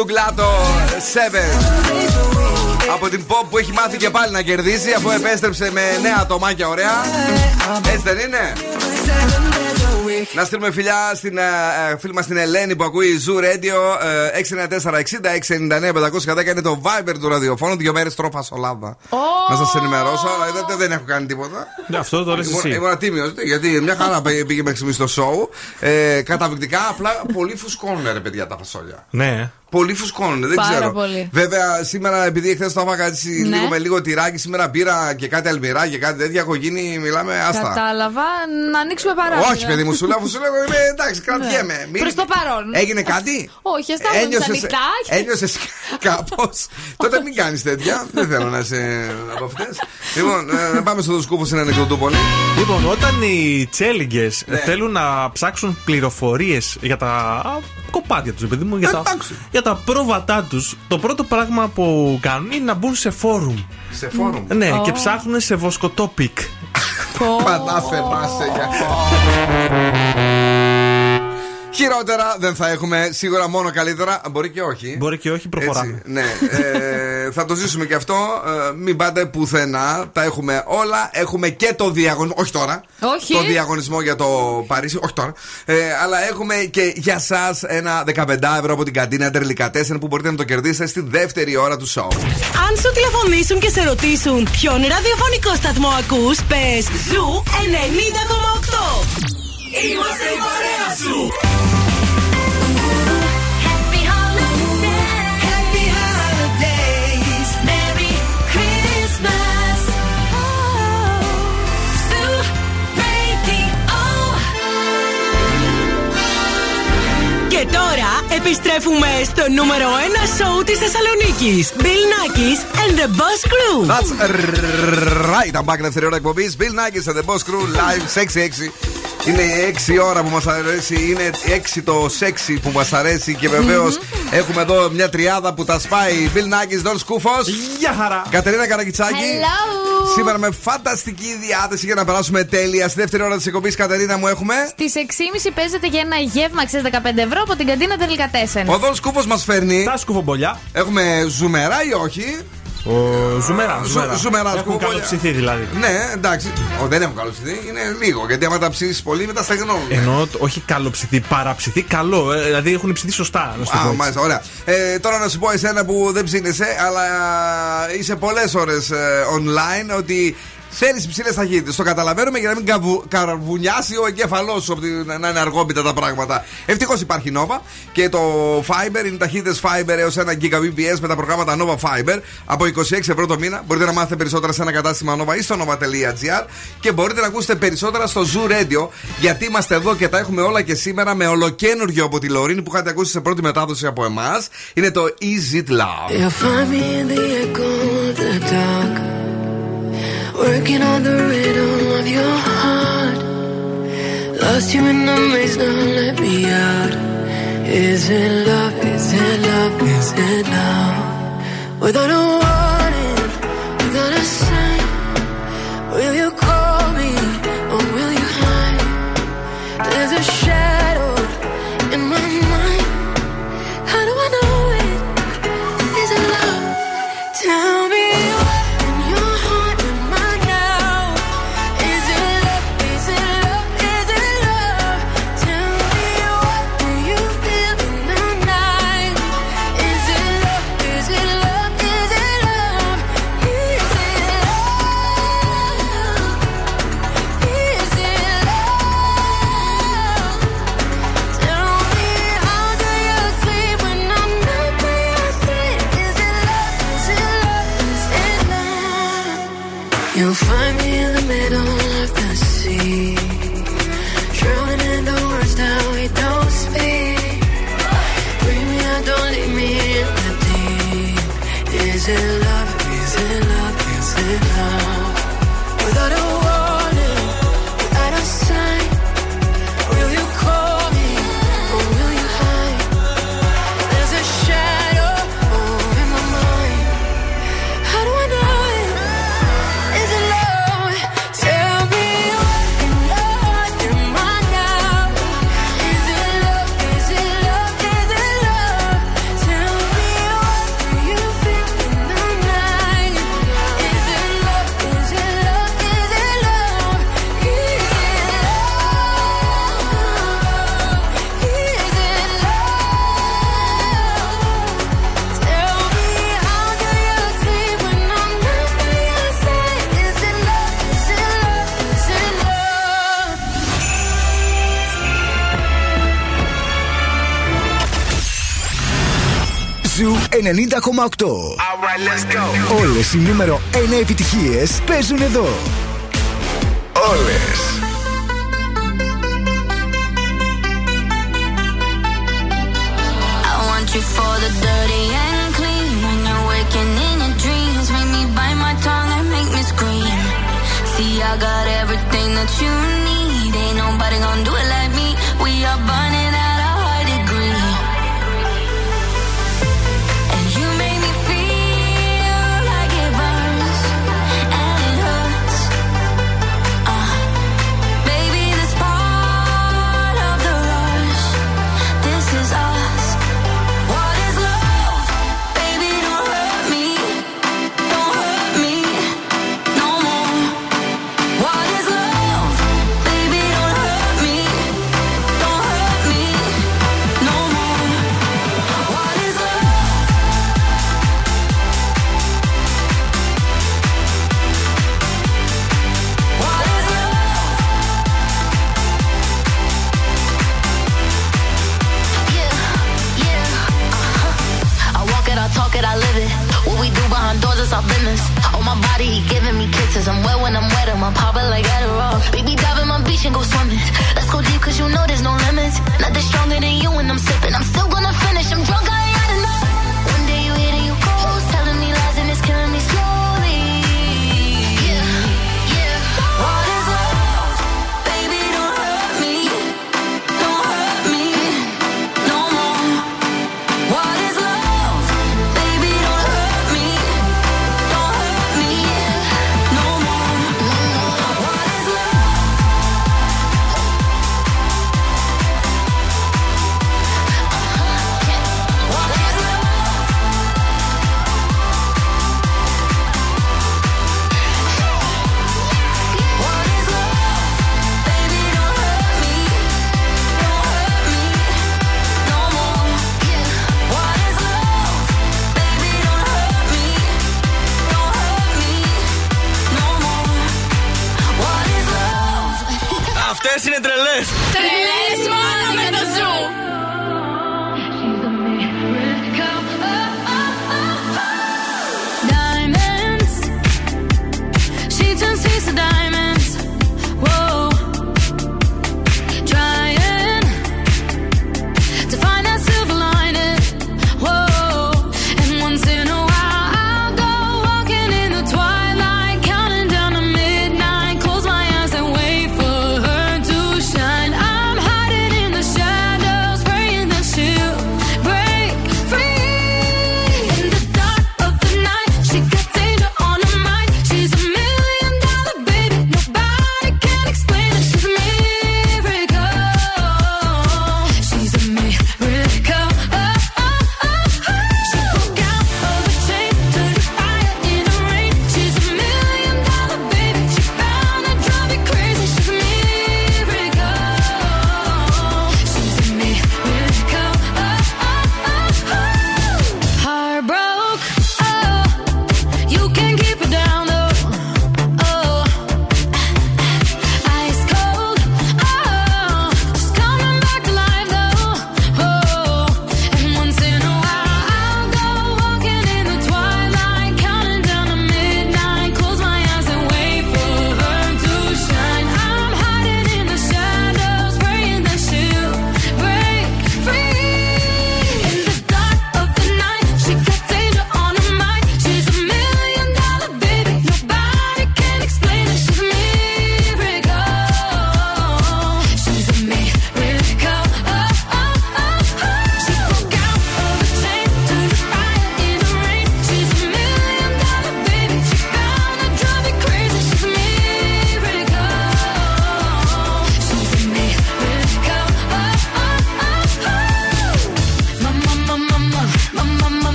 Tuesday. Young Google το 7 από την pop που έχει μάθει και πάλι να κερδίσει αφού επέστρεψε με νέα ατομάκια ωραία. Έτσι δεν είναι; Να στείλουμε φιλιά στην ε, ε, φίλη μας την Ελένη που ακούει Zoo Radio ε, 694-60-699-510 είναι το Viber του ραδιοφώνου. Δύο μέρες τρόφας σολάδα. Να σας ενημερώσω, αλλά είδατε δεν έχω κάνει τίποτα. Ναι, Αυτό το λες Ήμουν- εσύ. Ήμουν τίμιο, γιατί μια χαρά πήγε πήγε μέχρι στιγμή στο show. Ε, καταπληκτικά, απλά πολύ φουσκώνουν ρε παιδιά τα φασόλια. Ναι. Πολύ φουσκώνουν, δεν Πάρα ξέρω. πολύ. Βέβαια, σήμερα επειδή χθε το έφαγα έτσι Ναι. λίγο με λίγο τυράκι, σήμερα πήρα και κάτι αλμυρά και κάτι τέτοια. Έχω γίνει, μιλάμε, άστα. Κατάλαβα να ανοίξουμε παράθυρα. Όχι, παιδί μου, σου λέω, αφού σου λέω, είμαι εντάξει, κρατιέμαι. Ναι. Μην- Προς το παρόν. Έγινε κάτι; Όχι, αισθάνομαι ανοιχτά. Ένιωσε κάπως; Τότε μην κάνεις τέτοια. Δεν θέλω να είσαι από αυτέ. Λοιπόν, ε, να πάμε στο δοσκούφο στην ανεκδοτούπολη. Λοιπόν, όταν οι τσέλιγκες Ναι. θέλουν να ψάξουν πληροφορίες για τα κοπάδια τους, παιδί μου, για, τα, για τα πρόβατά τους, το πρώτο πράγμα που κάνουν είναι να μπουν σε φόρουμ. Σε φόρουμ. Ναι, Ω. και ψάχνουν σε βοσκοτόπικ. Πατά θεμάσαι για. Χειρότερα δεν θα έχουμε, σίγουρα μόνο καλύτερα. Μπορεί και όχι. Μπορεί και όχι, προχωράμε. Έτσι, ναι. Ε, θα το ζήσουμε και αυτό. Ε, μην πάτε πουθενά. Τα έχουμε όλα. Έχουμε και το διαγωνισμό. Όχι τώρα. Όχι. Το διαγωνισμό για το Παρίσι. Όχι τώρα. Ε, αλλά έχουμε και για εσά ένα 15 ευρώ από την καντίνα Τερλικατέσεν που μπορείτε να το κερδίσετε στη δεύτερη ώρα του show. Αν σου τηλεφωνήσουν και σε ρωτήσουν ποιον ραδιοφωνικό σταθμό ακούς, πες Zoo 90,8. Είμαστε η παρέα σου. Και τώρα επιστρέφουμε στο νούμερο 1 σοου της Θεσσαλονίκης. Bill Nackis and the Boss Crew. That's right. I'm back δεύτερη ώρα εκπομπή. Bill Nackis and the Boss Crew live 6-6. Είναι η 6 ώρα που μας αρέσει, είναι 6 το sexy που μας αρέσει και βεβαίως έχουμε εδώ μια τριάδα που τα σπάει. Bill Nackis, Don Σκούφος. Γεια χαρά. Κατερίνα Καρακιτσάκη. Hello. Σήμερα με φανταστική διάθεση για να περάσουμε τέλεια. Στη δεύτερη ώρα της εκπομπής, Κατερίνα μου, έχουμε. Στις 6.30 παίζετε για ένα γεύμα αξία 15 ευρώ από την καντίνα Derlicatessen. Ο Δον Σκούφο μας φέρνει. Τα σκουφομπολιά. Έχουμε ζουμερά ή όχι; Ο Ζουμερά. Ζου- Ζουμεράς, Έχουν κουμπόλια. καλοψηθεί δηλαδή. Ναι, εντάξει. Ο, δεν έχουν καλοψηθεί, είναι λίγο. Γιατί άμα τα ψήσει πολύ, μετά στεγνώνουν. Ενώ το- όχι καλοψηθεί, παραψηθεί, καλό. ε, δηλαδή έχουν ψηθεί σωστά. Να σου το πω Α, έτσι. μάλιστα, ωραία. Ε, τώρα να σου πω εσένα που δεν ψήνεσαι, αλλά είσαι πολλές ώρες online ότι θέλεις ψηλές ταχύτητες. Το καταλαβαίνουμε για να μην καβου, καρβουνιάσει ο εγκέφαλός σου από την- να είναι αργόπιτα τα πράγματα. Ευτυχώς υπάρχει Nova και το Fiber είναι ταχύτητες Fiber έως 1 Gbps με τα προγράμματα Nova Fiber από 26 ευρώ το μήνα. Μπορείτε να μάθετε περισσότερα σε ένα κατάστημα Nova ή στο nova.gr και μπορείτε να ακούσετε περισσότερα στο Zoo Radio γιατί είμαστε εδώ και τα έχουμε όλα και σήμερα με ολοκένουργιο από τη Λωρίνη που είχατε ακούσει σε πρώτη μετάδοση από εμάς. Είναι το Is It Love. Working on the rhythm of your heart. Lost you in the maze, now let me out. Is it love? Is it love? Is it love? Without a warning, without a 90,8. Όλες οι νούμερο 1 επιτυχίες παίζουν εδώ. Όλες. I want you for the dirty and clean. When you're waking in your dreams, make me bite my tongue and make me scream. See, I got everything that you need.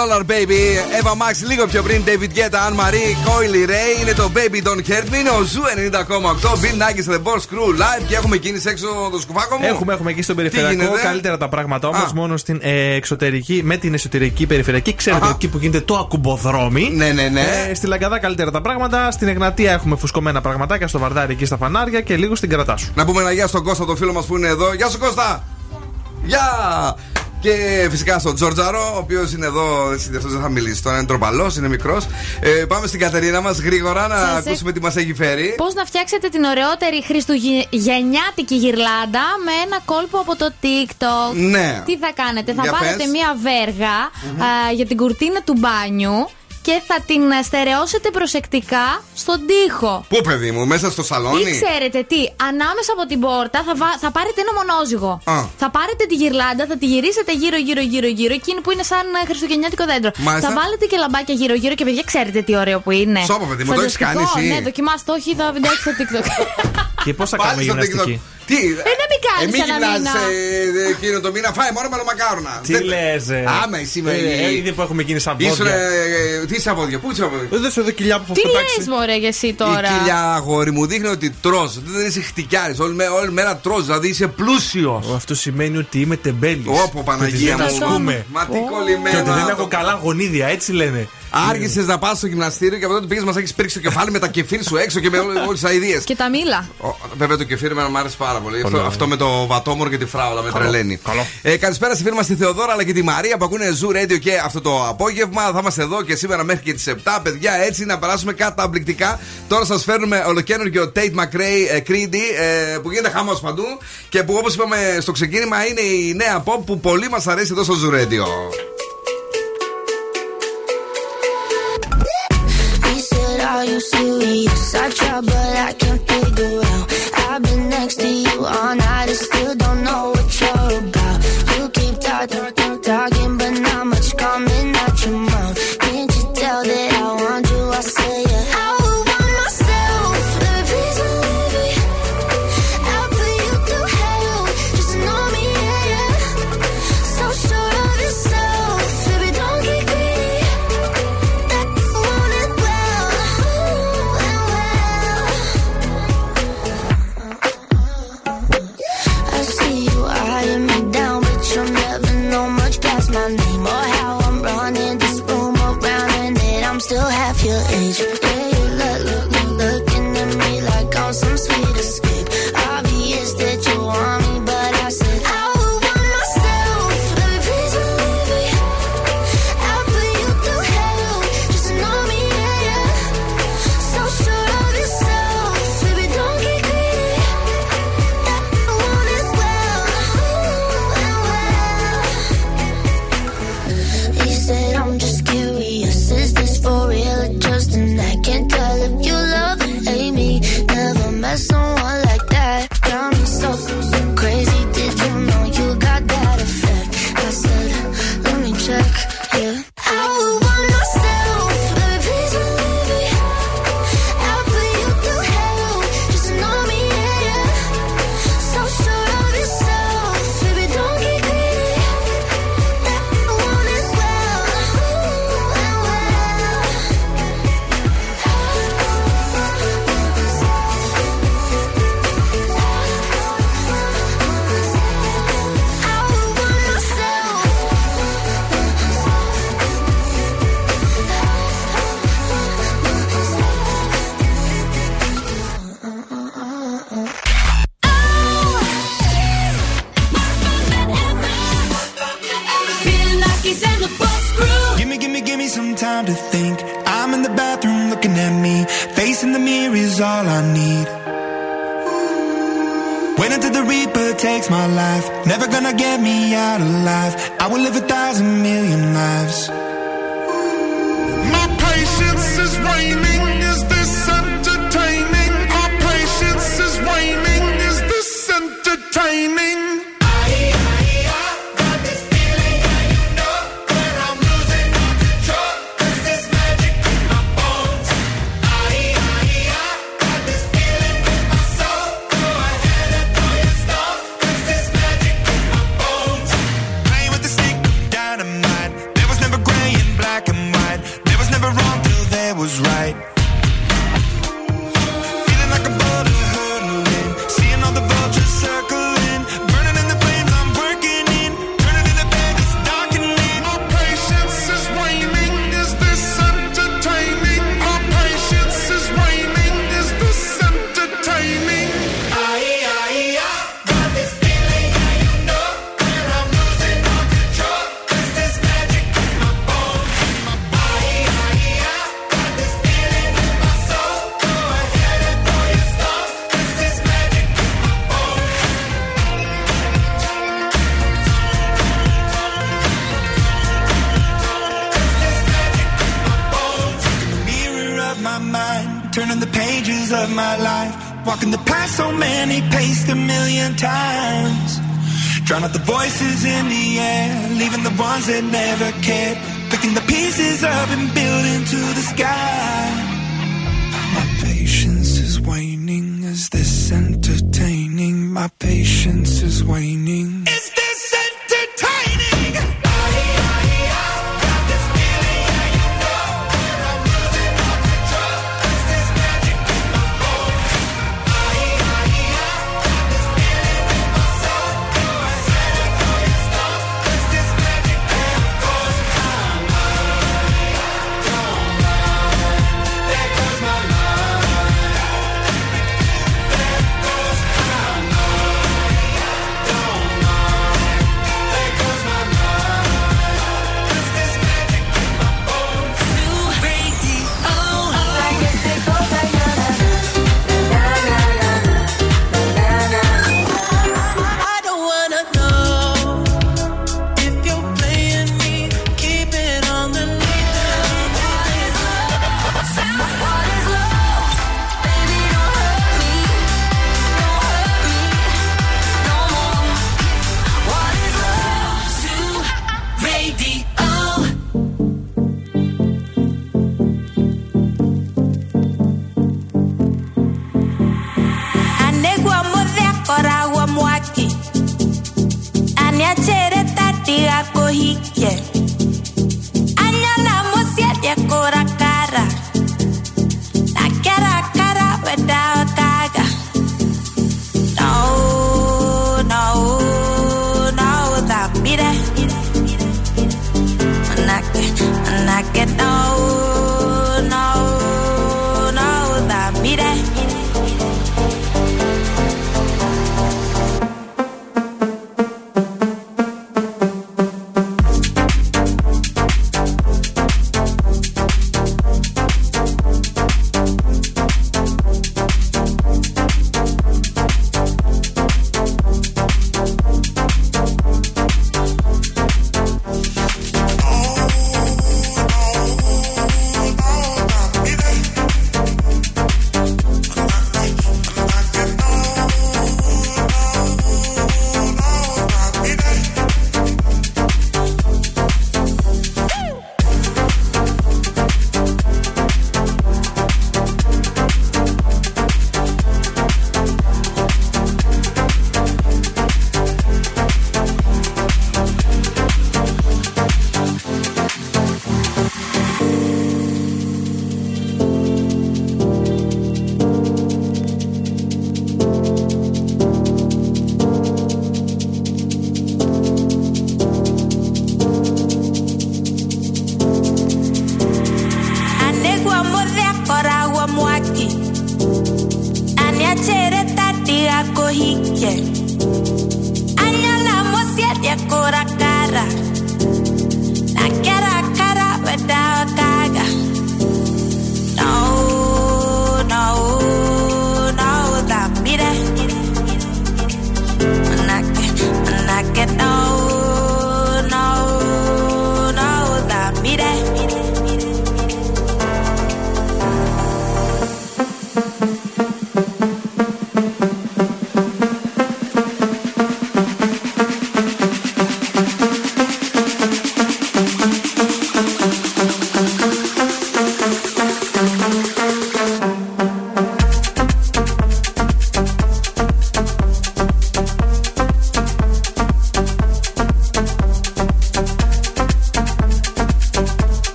Dollar Baby, Ava Max λίγο πιο πριν, David Guetta, Anne Marie, Coi Leray. Είναι το Baby Don't Hurt Me. Είναι ο Zoo 90,8. Bill Nakis, The Boss Crew Live. Και έχουμε κίνηση έξω το σκουφάκο μου. Έχουμε, έχουμε εκεί στον περιφερειακό γίνεται; καλύτερα τα πράγματα όμως. Α. Μόνο στην ε, εξωτερική, με την εσωτερική περιφερειακή. Ξέρετε, Αχα. εκεί που γίνεται το ακουμποδρόμι. Ναι, ναι, ναι. Ε, στη Λαγκαδά καλύτερα τα πράγματα. Στην Εγνατία έχουμε φουσκωμένα πραγματάκια. Στο Βαρδάρι εκεί στα φανάρια και λίγο στην Καρατάσου. Να πούμε ένα γεια στον Κώστα, τον φίλο μας που είναι εδώ. Γεια σου Κώστα! Γεια! Και φυσικά στον Τζόρτζαρο, ο οποίος είναι εδώ, έτσι, αυτός δεν θα μιλήσει τώρα, είναι τροπαλός, είναι μικρός. Ε, πάμε στην Κατερίνα μας γρήγορα να Σας ακούσουμε τι μας έχει φέρει. Πώς να φτιάξετε την ωραιότερη χριστουγεννιάτικη γυρλάντα με ένα κόλπο από το TikTok. Ναι. Τι θα κάνετε, θα Για πάρετε πες. μία βέργα α, για την κουρτίνα του μπάνιου και θα την ε, στερεώσετε προσεκτικά στον τοίχο. Πού, παιδί μου, μέσα στο σαλόνι; Ή ξέρετε τι, ανάμεσα από την πόρτα θα, βα- θα πάρετε ένα μονόζυγο. Α. Θα πάρετε τη γυρλάντα, θα τη γυρίσετε γύρω-γύρω γύρω-γύρω, εκείνη που είναι σαν ε, χριστουγεννιάτικο δέντρο. Μάλιστα. Θα βάλετε και λαμπάκια γύρω-γύρω και παιδιά, ξέρετε τι ωραίο που είναι. Σώπα, παιδί μου, το έχεις Φανταστικό. κάνει εσύ; Ναι, δοκιμάστε το, όχι, θα βιντεάξει στο TikTok. Και πώς θα Πάλι κάνουμε στο γυμναστική; TikTok. Τι, Ε, να μην κάνεις μην ένα γυμνάζεις, μήνα. ε, ε, εκείνο το μήνα, φάει μόνο μελομακάρονα. Τι Δεν- λες. Άμα εσύ με. Ε, Ήδη που έχουμε γίνει σαν Ήσουν. βόδια. ε, Τι σαβόδια, πού σαβόδια. Δεν σου εδώ κοιλιά που θα Τι πετάξει. λες μωρέ για εσύ Η τώρα; κοιλιά αγόρι μου δείχνει ότι τρως Δεν είσαι χτυκιάρης. Όλη, μέ- όλη μέρα τρως Δηλαδή είσαι πλούσιος. Αυτό σημαίνει ότι είμαι τεμπέλης. Όπο Παναγία δεν μου. ασκούμε. Μα τι Και ότι κολλημένα. δεν έχω καλά γονίδια, έτσι λένε. Άργησες να πας στο γυμναστήριο και από τότε πήγες μας έχεις πρίξει το κεφάλι με τα κεφίρ σου έξω και με όλες τις αειδίε. Και τα μήλα. Βέβαια το κεφίρ εμένα μου άρεσε πάρα πολύ. Αυτό, Πολύ αυτό με το βατόμορο και τη φράουλα με Καλό, τρελαίνει. καλό. Ε, καλησπέρα στη φίλη μας τη Θεοδόρα αλλά και τη Μαρία που ακούνε Zoo Radio και αυτό το απόγευμα. Θα είμαστε εδώ και σήμερα μέχρι και τις 7. Παιδιά, έτσι να περάσουμε καταπληκτικά. Τώρα σας φέρνουμε ολοκένουργιο Tate McRae ε, Creedy ε, που γίνεται χαμός παντού και που όπως είπαμε στο ξεκίνημα είναι η νέα pop που πολύ μας αρέσει εδώ στο Zoo Radio. Are you serious? I try, but I can't figure out. I've been next to you all night and still don't know what you're about. You keep talking.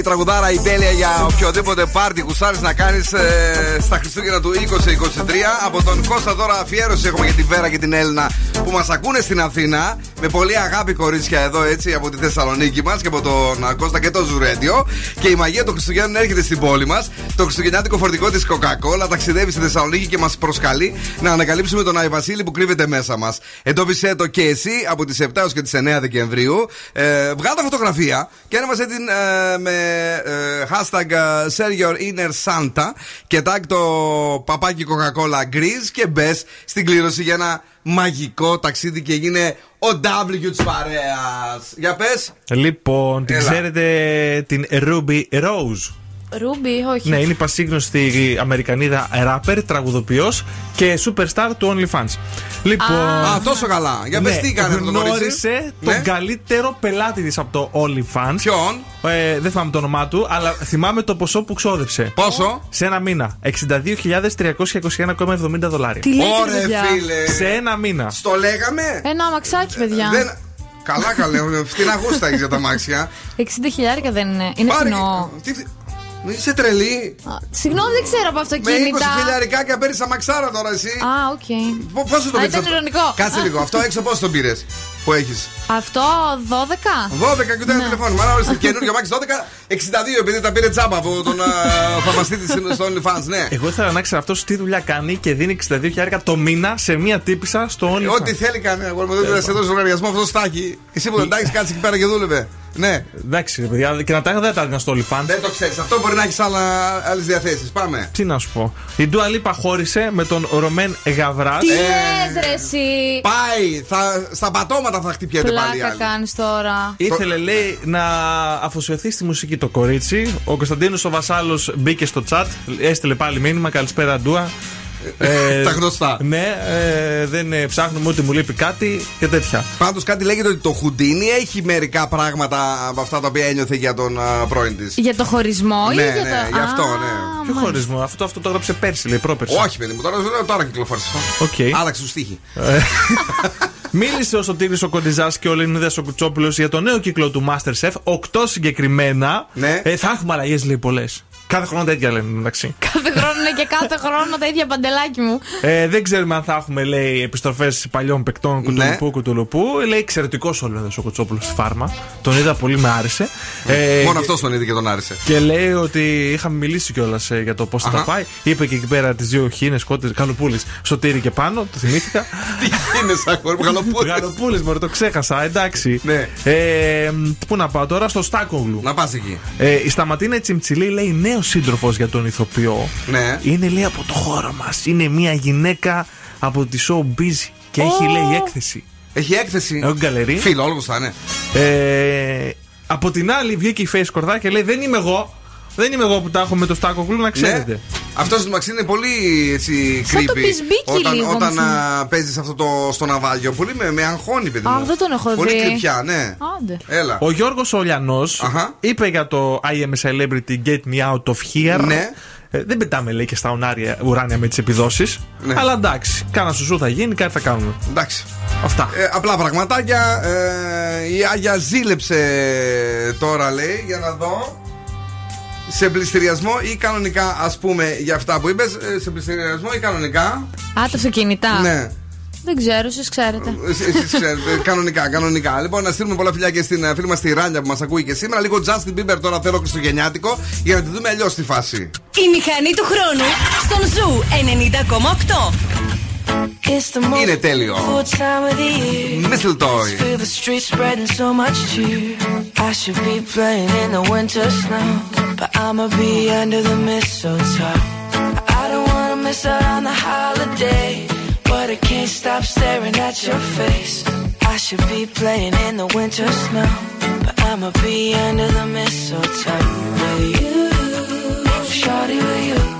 Η τραγουδάρα η τέλεια για οποιοδήποτε πάρτι γουσάρει να κάνεις ε, στα Χριστούγεννα του 2023. Από τον Κώστα τώρα αφιέρωση έχουμε για τη Βέρα και την Έλληνα που μας ακούνε στην Αθήνα. Με πολύ αγάπη κορίτσια εδώ έτσι από τη Θεσσαλονίκη μας και από τον ε, Κώστα και το Ζουρέντιο. Και η μαγεία των Χριστουγέννων έρχεται στην πόλη μας. Το Χριστουγεννιάτικο φορτικό της Coca-Cola ταξιδεύει στη Θεσσαλονίκη και μας προσκαλεί να ανακαλύψουμε τον Άι Βασίλη που κρύβεται μέσα μας. Εντόπισε το και εσύ από τις 7 έως και τις 9 Δεκεμβρίου. Ε, βγάλτε φωτογραφία και ανέβασε την ε, με ε, hashtag ε, Share Your Inner Santa και tag το παπάκι Coca-Cola Grease και μπες στην κλήρωση για ένα μαγικό ταξίδι και γίνε ο W της παρέας. Για πες. Λοιπόν, την Έλα. ξέρετε την Ruby Rose. Ρούμπι, όχι. Ναι, είναι η πασίγνωστη Αμερικανίδα rapper, τραγουδοποιός και superstar του OnlyFans. Λοιπόν. Α, τόσο καλά. Για πες τι κάνει αυτό το κορίτσι. Γνώρισε Ναι. τον καλύτερο πελάτη της από το OnlyFans. Ποιον; Ε, δεν θυμάμαι το όνομά του, αλλά θυμάμαι το ποσό που ξόδεψε. Πόσο; Σε ένα μήνα. 62.321,70 δολάρια. Τι λέτε, Ωρε, παιδιά; φίλε. Σε ένα μήνα. Στο λέγαμε; Ένα αμαξάκι, παιδιά. Δεν... Καλά, καλέ. Φτηνά γούστα έχεις για τ' αμάξια. 60 χιλιάρικα δεν είναι. Είναι Πάρε- φθηνό. Τι φθη- Είσαι τρελή. Α, Συγγνώμη, δεν ξέρω από Με 20 αυτοκίνητα. χιλιαρικάκια παίρνεις αμαξάρα τώρα εσύ. Α, οκ. Πο- Πόσο το Α, πήρε ήταν ηρωνικό. Κάτσε λίγο. Αυτό έξω πώς τον πήρες που έχεις; Αυτό 12. 12 και ούτε ένα τηλεφώνημα. Άρα ορίστε καινούριο μάξι 12, 62 επειδή τα πήρε τσάμπα από τον α, θαυμαστή τη στο OnlyFans. Ναι. Εγώ ήθελα να ξέρω αυτός τι δουλειά κάνει και δίνει 62.000 το μήνα σε μία τύπησα στο OnlyFans. Ό,τι θέλει κάνει. Εγώ μου δεν σε δώσει λογαριασμό αυτό το στάκι. Εσύ που δεν τα έχεις κάτσε εκεί πέρα και δούλευε. Ναι. Εντάξει, ρε παιδιά, και να τα δεν τα έδινα στο OnlyFans. Δεν το ξέρεις. Αυτό μπορεί να έχεις άλλες διαθέσεις. Πάμε. Τι να σου πω. Η Ντουα Λίπα χώρισε με τον Ρωμέν Γαβράς. Τι λες ρε εσύ; Πάει. Θα, στα πατώματα θα χτυπιέται πάλι η Πλάκα άλλη. κάνεις τώρα. Ήθελε, λέει, να αφοσιωθεί στη μουσική το κορίτσι. Ο Κωνσταντίνος ο Βασάλος μπήκε στο chat, έστειλε πάλι μήνυμα. Καλησπέρα, Ντουα. Ε, Τα γνωστά. Ναι, ε, δεν ε, ψάχνουμε ούτε μου λείπει κάτι και τέτοια. Πάντως κάτι λέγεται ότι το Χουντίνι έχει μερικά πράγματα από αυτά τα οποία ένιωθε για τον α, πρώην της. Για το χωρισμό ή Ναι, για ναι, το. γι' αυτό, Α, ναι. Ποιο χωρισμό, αυτό, αυτό το έγραψε πέρσι, λέει, πρόπερσι. Όχι, παιδί μου, τώρα, τώρα κυκλοφόρησε αυτό. Οκ. Άλλαξε το στίχη. Μίλησε ο Σωτήρης ο Κοντιζάς και ο Λεωνίδας ο Κουτσόπουλος για το νέο κύκλο του Masterchef. Οκτώ συγκεκριμένα. Ναι. Ε, θα έχουμε αλλαγές, λέει, πολλές. Κάθε χρόνο τέτοια λένε μεταξύ. Κάθε χρόνο είναι και κάθε χρόνο τα ίδια παντελάκι μου. Ε, δεν ξέρουμε αν θα έχουμε, λέει, επιστροφές παλιών παικτών κουτουλουπού, Ναι. κουτουλουπού. Λέει εξαιρετικός ο Λεωνίδας ο Κουτσόπουλος στη φάρμα. Τον είδα πολύ, με άρεσε. Ε, Μόνο αυτός τον είδε και τον άρεσε. Και λέει ότι είχαμε μιλήσει κιόλας για το πώς θα τα Αχα. πάει. Είπε και εκεί πέρα τις δύο χίνες κότε καλοπούλης. Σωτήρι και πάνω, το θυμήθηκα. Τι είναι σαν χώρο, γαλοπούλη. Γαλοπούλη, μωρέ, το ξέχασα, εντάξει. Ναι. Ε, μ, πού να πάω τώρα, στο Στάκογλου. Να πας εκεί. Ε, η Σταματίνα η Τσιμψιλή λέει νέο σύντροφος για τον ηθοποιό. Ναι. Είναι λέει από το χώρο μας. Είναι μια γυναίκα από τη showbiz και έχει Ω. λέει έκθεση. Έχει έκθεση. Έχω γκαλερί. Φίλο, όλο θα είναι. Ε, από την άλλη βγήκε η Face Κορδά και λέει δεν είμαι εγώ. Δεν είμαι εγώ που τα έχω με το Στάκογλου, να ξέρετε. Ναι. Αυτός στο Μαξίν είναι πολύ έτσι Σαν το creepy. πισμπίκι όταν λίγο, όταν μου φαίνεται. παίζεις αυτό το στο ναυάγιο. Πολύ με, με αγχώνει, παιδί Αχ, μου. δεν τον έχω Πολύ δει. κρυπιά, ναι. Άντε. Έλα. Ο Γιώργος Ολιανός Αχα. είπε για το I am a celebrity, get me out of here. Ναι. Ε, δεν πετάμε λέει και στα ουράνια, ουράνια με τις επιδόσεις. Ναι. Αλλά εντάξει, κάνα σουσού θα γίνει, κάτι θα κάνουμε. Εντάξει. Αυτά. Ε, απλά πραγματάκια. Ε, η Άγια ζήλεψε τώρα, λέει, για να δω. Σε πλειστηριασμό ή κανονικά, ας πούμε, για αυτά που είπες, σε πλειστηριασμό ή κανονικά; Α, τα αυτοκίνητα. Ναι. Δεν ξέρω, εσείς ξέρετε. Εσείς ξέρετε, κανονικά, κανονικά. Λοιπόν, να στείλουμε πολλά φιλιά και στην ε, φίλη μας τη Ράνια που μας ακούει και σήμερα. Λίγο Justin Bieber τώρα θέλω Χριστουγεννιάτικο για να τη δούμε αλλιώς στη φάση. Η μηχανή του χρόνου στον Zoo 90,8. Είναι τέλειο. Mistletoe. I don't wanna miss out on the holiday, but I can't stop staring at your face. I should be playing in the winter snow, but I'ma be under the mistletoe with you, shawty with you.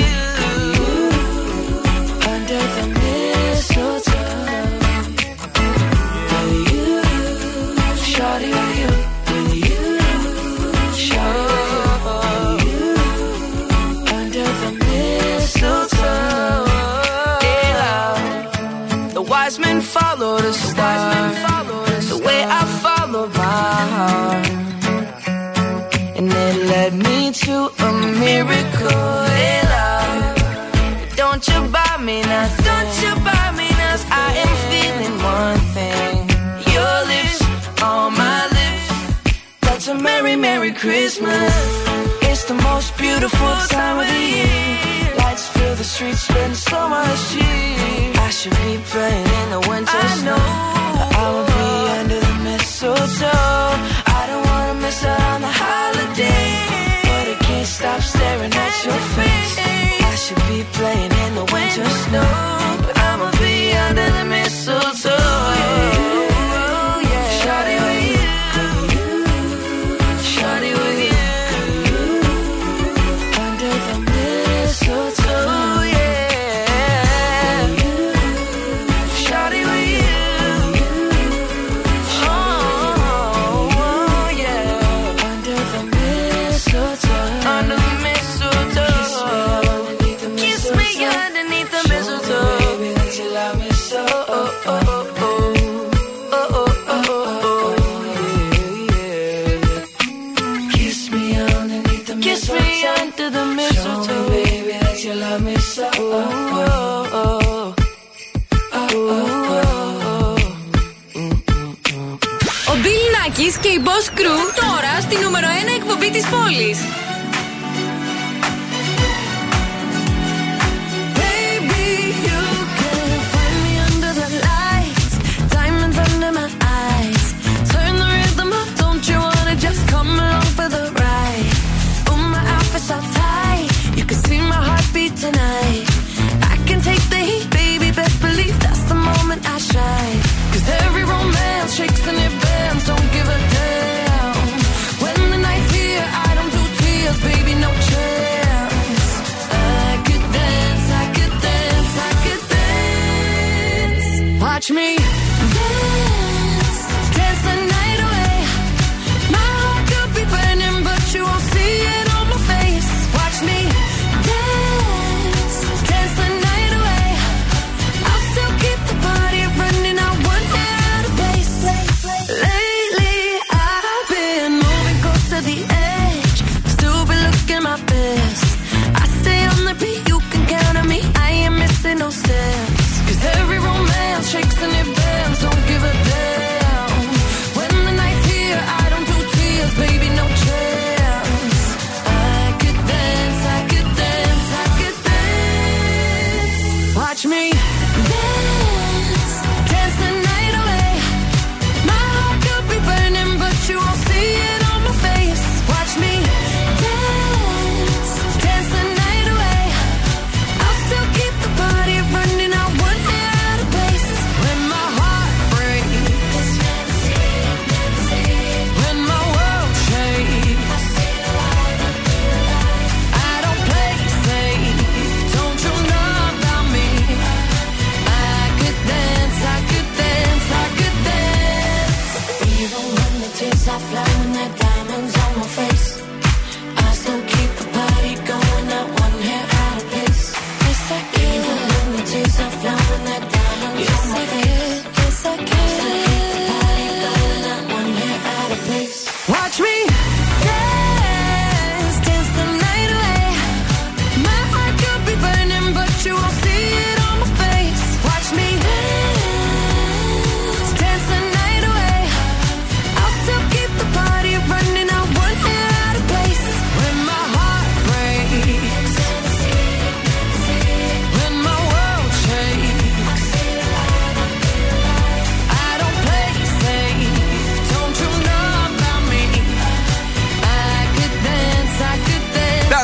miracle love. Don't you buy me nothing. Don't you buy me nothing. I am feeling one thing. Your lips on my lips. That's a merry, merry Christmas. It's the most beautiful time of the year. Lights fill the streets, spend so much cheer. I should be playing in the winter snow. I will be under the mistletoe your face. I should be playing in the winter snow, but I'ma be under the mistletoe.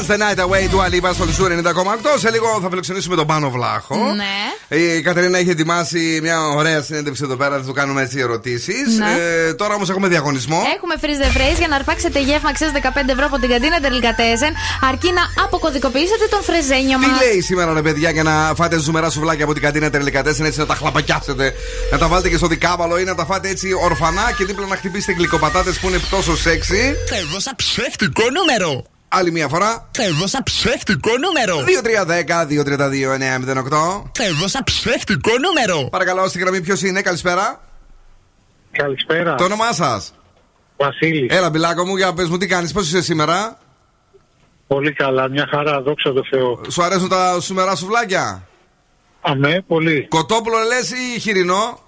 Don't The Night Away του Αλίβα στο Λισού 90,8. Σε λίγο θα φιλοξενήσουμε τον Πάνο Βλάχο. Ναι. Η Κατερίνα έχει ετοιμάσει μια ωραία συνέντευξη εδώ πέρα. Θα του κάνουμε έτσι ερωτήσεις. Ναι. Ε, τώρα όμως έχουμε διαγωνισμό. Έχουμε freeze the phrase για να αρπάξετε γεύμα αξία 15 ευρώ από την καντίνα Τερλικατέζεν, αρκεί να αποκωδικοποιήσετε τον φρεζένιο Τι μας. λέει σήμερα ρε παιδιά για να φάτε ζουμερά σουβλάκια από την καντίνα Τερλικατέσεν έτσι να τα χλαπακιάσετε. Να τα βάλετε και στο δικάβαλο ή να τα φάτε έτσι ορφανά και δίπλα να χτυπήσετε γλυκοπατάτες που είναι τόσο σεξy. Έδωσα ψεύτικο νούμερο. Άλλη μια φορά. Έδωσα ψεύτικο νούμερο. 2-3-10-2-32-9-08. Έδωσα ψεύτικο νούμερο. Παρακαλώ, στη γραμμή ποιος είναι, καλησπέρα. Καλησπέρα. Το όνομά σας. Βασίλης. Έλα, μπιλάκο μου, για πες μου τι κάνεις, πώς είσαι σήμερα; Πολύ καλά, μια χαρά, δόξα τω Θεώ. Σου αρέσουν τα σουμερά σουβλάκια; Αμέ, πολύ. Κοτόπουλο λες ή χοιρινό;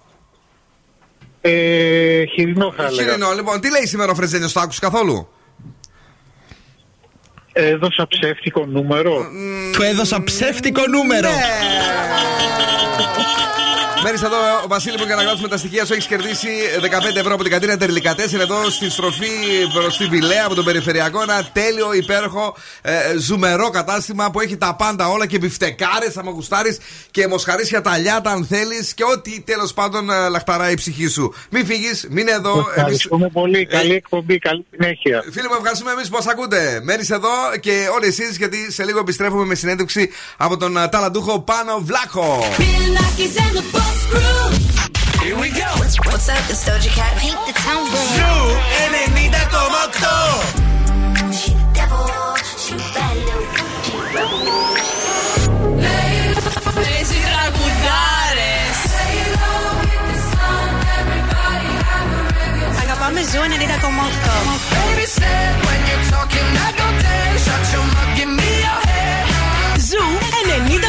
Ε, χοιρινό θα έλεγα. Χοιρινό, λοιπόν. Τι λέει σήμερα ο Φρεζένιος, το άκουσες καθόλου; Έδωσα ψεύτικο νούμερο. Του έδωσα ψεύτικο νούμερο. Μένει εδώ, ο Βασίλη μου, για να γράψουμε τα στοιχεία σου. Έχεις κερδίσει 15 ευρώ από την καντίνα Τερλικατέσσερ εδώ στη στροφή προς τη Βιλέα από τον Περιφερειακό. Ένα τέλειο, υπέροχο, ε, ζουμερό κατάστημα που έχει τα πάντα όλα και μπιφτεκάρες, άμα γουστάρεις και μοσχαρίσια ταλιάτα, αν θέλεις και ό,τι τέλος πάντων ε, λαχταράει η ψυχή σου. Μην φύγεις, μείνε εδώ. Ευχαριστούμε πολύ. Καλή εκπομπή, καλή συνέχεια. Φίλοι μου, ευχαριστούμε εμείς που μας ακούτε. Μένεις εδώ και όλοι εσείς, γιατί σε λίγο επιστρέφουμε με συνέντευξη από τον ε, ταλαντούχο Πάνο Βλάχο. Here we go. What's up? It's Doja Cat. Paint the town red. Zoo 90,8. Παίζει τραγουδάρες. Αγαπάμε ζου 90,8. Baby said when you're talking, I go dead. Shut your mouth, give me your head. Ζου 90,8.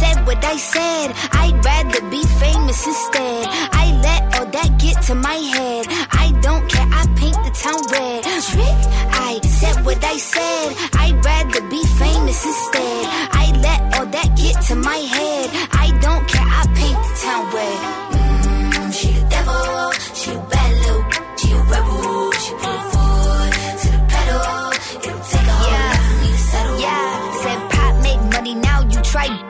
I said what I said. I'd rather be famous instead. I let all that get to my head. I don't care. I paint the town red. Trick. I said what I said. I'd rather be famous instead. I let all that get to my head. I don't care. I paint the town red. Mm, she the devil. She a bad little. She a rebel. She put foot to the pedal. It'll take a whole lot for me to settle. Yeah. Said pop make money now. You try.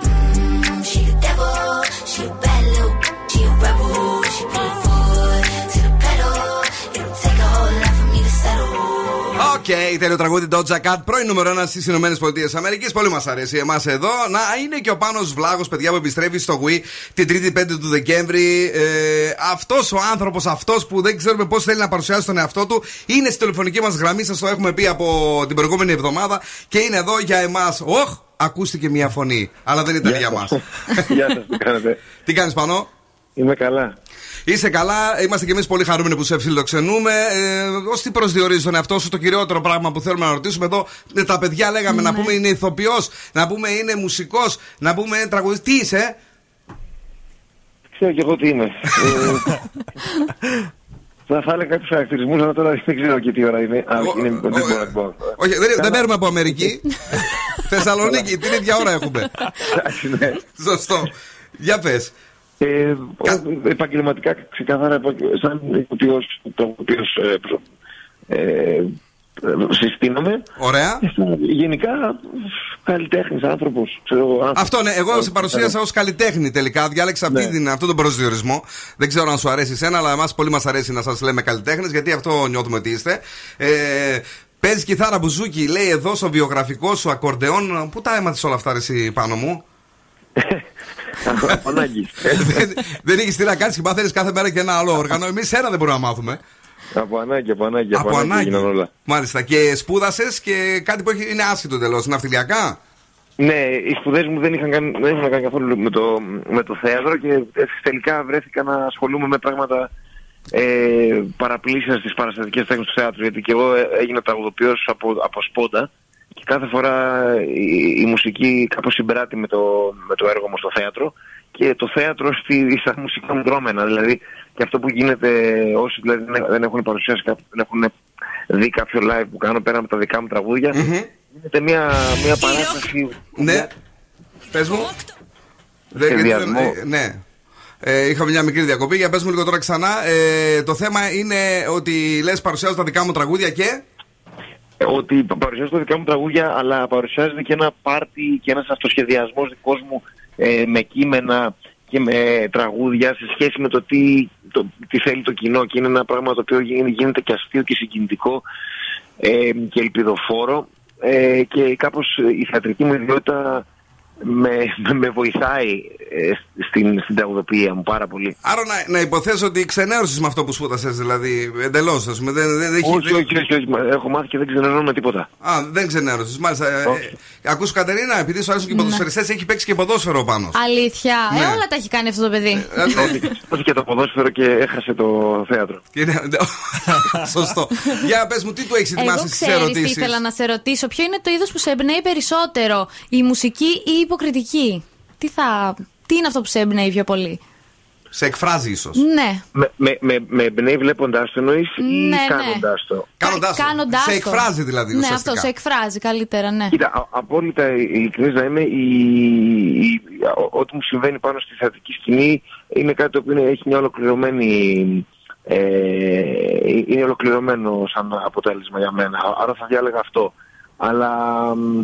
OK, τέλειο τραγούδι Doja Cat, πρώην νούμερο 1 στις Ηνωμένες Πολιτείες Αμερικής. Πολύ μας αρέσει εμάς εδώ. Να είναι και ο Πάνος Βλάχος, παιδιά που επιστρέφει στο WE την 3η 5 του Δεκέμβρη. Ε, αυτός ο άνθρωπος, αυτός που δεν ξέρουμε πώς θέλει να παρουσιάσει τον εαυτό του, είναι στη τηλεφωνική μας γραμμή. Σας το έχουμε πει από την προηγούμενη εβδομάδα και είναι εδώ για εμάς. Οχ, ακούστηκε μια φωνή, αλλά δεν ήταν Γεια για σας. μας. Γεια σας, τι κάνετε; Τι κάνεις πάνω. Είμαι καλά. Είσαι καλά, είμαστε κι εμείς πολύ χαρούμενοι που σε φιλοξενούμε. Ε, Ω τι προσδιορίζει τον εαυτό σου, το κυριότερο πράγμα που θέλουμε να ρωτήσουμε εδώ. ε, Τα παιδιά λέγαμε να πούμε είναι ηθοποιός, να πούμε είναι μουσικός, να πούμε είναι τραγουδιστής. Τι είσαι, Ξέρω και εγώ τι είμαι. Ε, Θα, θα έλεγα κάποιου χαρακτηρισμούς, αλλά τώρα δεν ξέρω και τι ώρα είναι. Α, είναι δεν μπορώ να πω. Όχι, δεν, δεν παίρνουμε από Αμερική. Θεσσαλονίκη, την ίδια ώρα έχουμε. ναι. Σωστό. Για πες. Ε, επαγγελματικά, ξεκάθαρα, επαγγε- σαν ηθοποιός, το οποίος ε, ε, συστήνομαι. Ωραία. Γενικά, καλλιτέχνης, άνθρωπος. Ξέρω, εγώ, άνθρωπος. Αυτό ναι, εγώ σε παρουσίασα ως καλλιτέχνη τελικά. Διάλεξα αυτή Ναι. την, αυτόν τον προσδιορισμό. Δεν ξέρω αν σου αρέσει εσένα, αλλά εμάς πολύ μας αρέσει να σας λέμε καλλιτέχνες, γιατί αυτό νιώθουμε ότι είστε. Ε, Παίζεις κιθάρα μπουζούκι, λέει εδώ στο βιογραφικό σου ακορντεόν. Πού τα έμαθες όλα αυτά, ρε, εσύ πάνω μου; Από ανάγκη. δεν δεν είχε τι να κάνεις και μάθαινε κάθε μέρα και ένα άλλο όργανο. Εμείς ένα δεν μπορούμε να μάθουμε. Από ανάγκη, από ανάγκη. Από ανάγκη. έγιναν όλα. Μάλιστα. Και σπούδασες και κάτι που έχει, είναι άσχητο εντελώ. Ναυτιλιακά; Ναι, οι σπουδές μου δεν είχαν, κάνει, δεν είχαν να κάνει καθόλου με το, με το θέατρο και ε, τελικά βρέθηκα να ασχολούμαι με πράγματα ε, παραπλήσιας στις παραστατικές τέχνες του θέατρου γιατί και εγώ ε, έγινα τραγουδοποιός από, από σπόντα και κάθε φορά η, η μουσική κάπως συμπράττει με το, με το έργο μου στο θέατρο και το θέατρο στη, στα μουσικά μου δρόμενα δηλαδή και αυτό που γίνεται όσοι δηλαδή, δεν, δεν έχουν παρουσιάσει κάποιο, δεν έχουν δει κάποιο live που κάνω πέρα από τα δικά μου τραγούδια γίνεται μια, μια παράσταση Ναι. Πες μου. Δεν, Σχεδιασμό. ε, ναι. Ε, είχαμε μια μικρή διακοπή. Για πες μου λίγο τώρα ξανά. Ε, το θέμα είναι ότι λες παρουσιάζω τα δικά μου τραγούδια και. Ε, ότι παρουσιάζω τα δικά μου τραγούδια, αλλά παρουσιάζεται και ένα πάρτι και ένας αυτοσχεδιασμός δικός μου ε, με κείμενα και με τραγούδια σε σχέση με το τι, το, τι θέλει το κοινό. Και είναι ένα πράγμα το οποίο γίνει- γίνεται και αστείο και συγκινητικό ε, και ελπιδοφόρο. Ε, και κάπως η θεατρική μου ιδιότητα με, με, με βοηθάει ε, στην, στην τραγουδοποιία μου πάρα πολύ. Άρα να, να υποθέσω ότι ξενέρωσε με αυτό που σπούδασε, δηλαδή εντελώς. Δεν, δεν, δεν, έχει- όχι, όχι, όχι, όχι, μα- έχω μάθει και δεν ξενερώνω με τίποτα. Α, δεν ξενέρωσες. Μάλιστα. Ε, ε, ακούς Κατερίνα, επειδή σου αρέσουν και οι ποδοσφαιριστές, έχει παίξει και ποδόσφαιρο πάνω. Αλήθεια. Ναι. Ε, όλα τα έχει κάνει αυτό το παιδί. Όχι και το ποδόσφαιρο και έχασε το θέατρο. Σωστό. Για πες μου, τι του έχεις Εγώ ετοιμάσει στις ξέρεις τι ερωτήσεις; ήθελα να σε ρωτήσω. Ποιο είναι το είδος που σε εμπνέει περισσότερο, η μουσική ή η υποκριτική. Τι, θα... τι είναι αυτό που σε εμπνέει πιο πολύ; Σε εκφράζει ίσως. Ναι. Με, με, με, με εμπνέει βλέποντάς το εννοείς ή Ναι, ναι. κάνοντάς το; Κάνοντάς το. Κάνοντάς Σε το. εκφράζει δηλαδή, Ναι, ουσιαστικά. αυτό σε εκφράζει καλύτερα, ναι. Κοίτα, α- απόλυτα ειλικρινής να είμαι, η, η- ο- ό,τι μου συμβαίνει πάνω στη θεατρική σκηνή είναι κάτι το οποίο είναι- έχει μια ολοκληρωμένη. Ε, είναι ολοκληρωμένο σαν αποτέλεσμα για μένα. Άρα θα διάλεγα αυτό. Αλλά μ,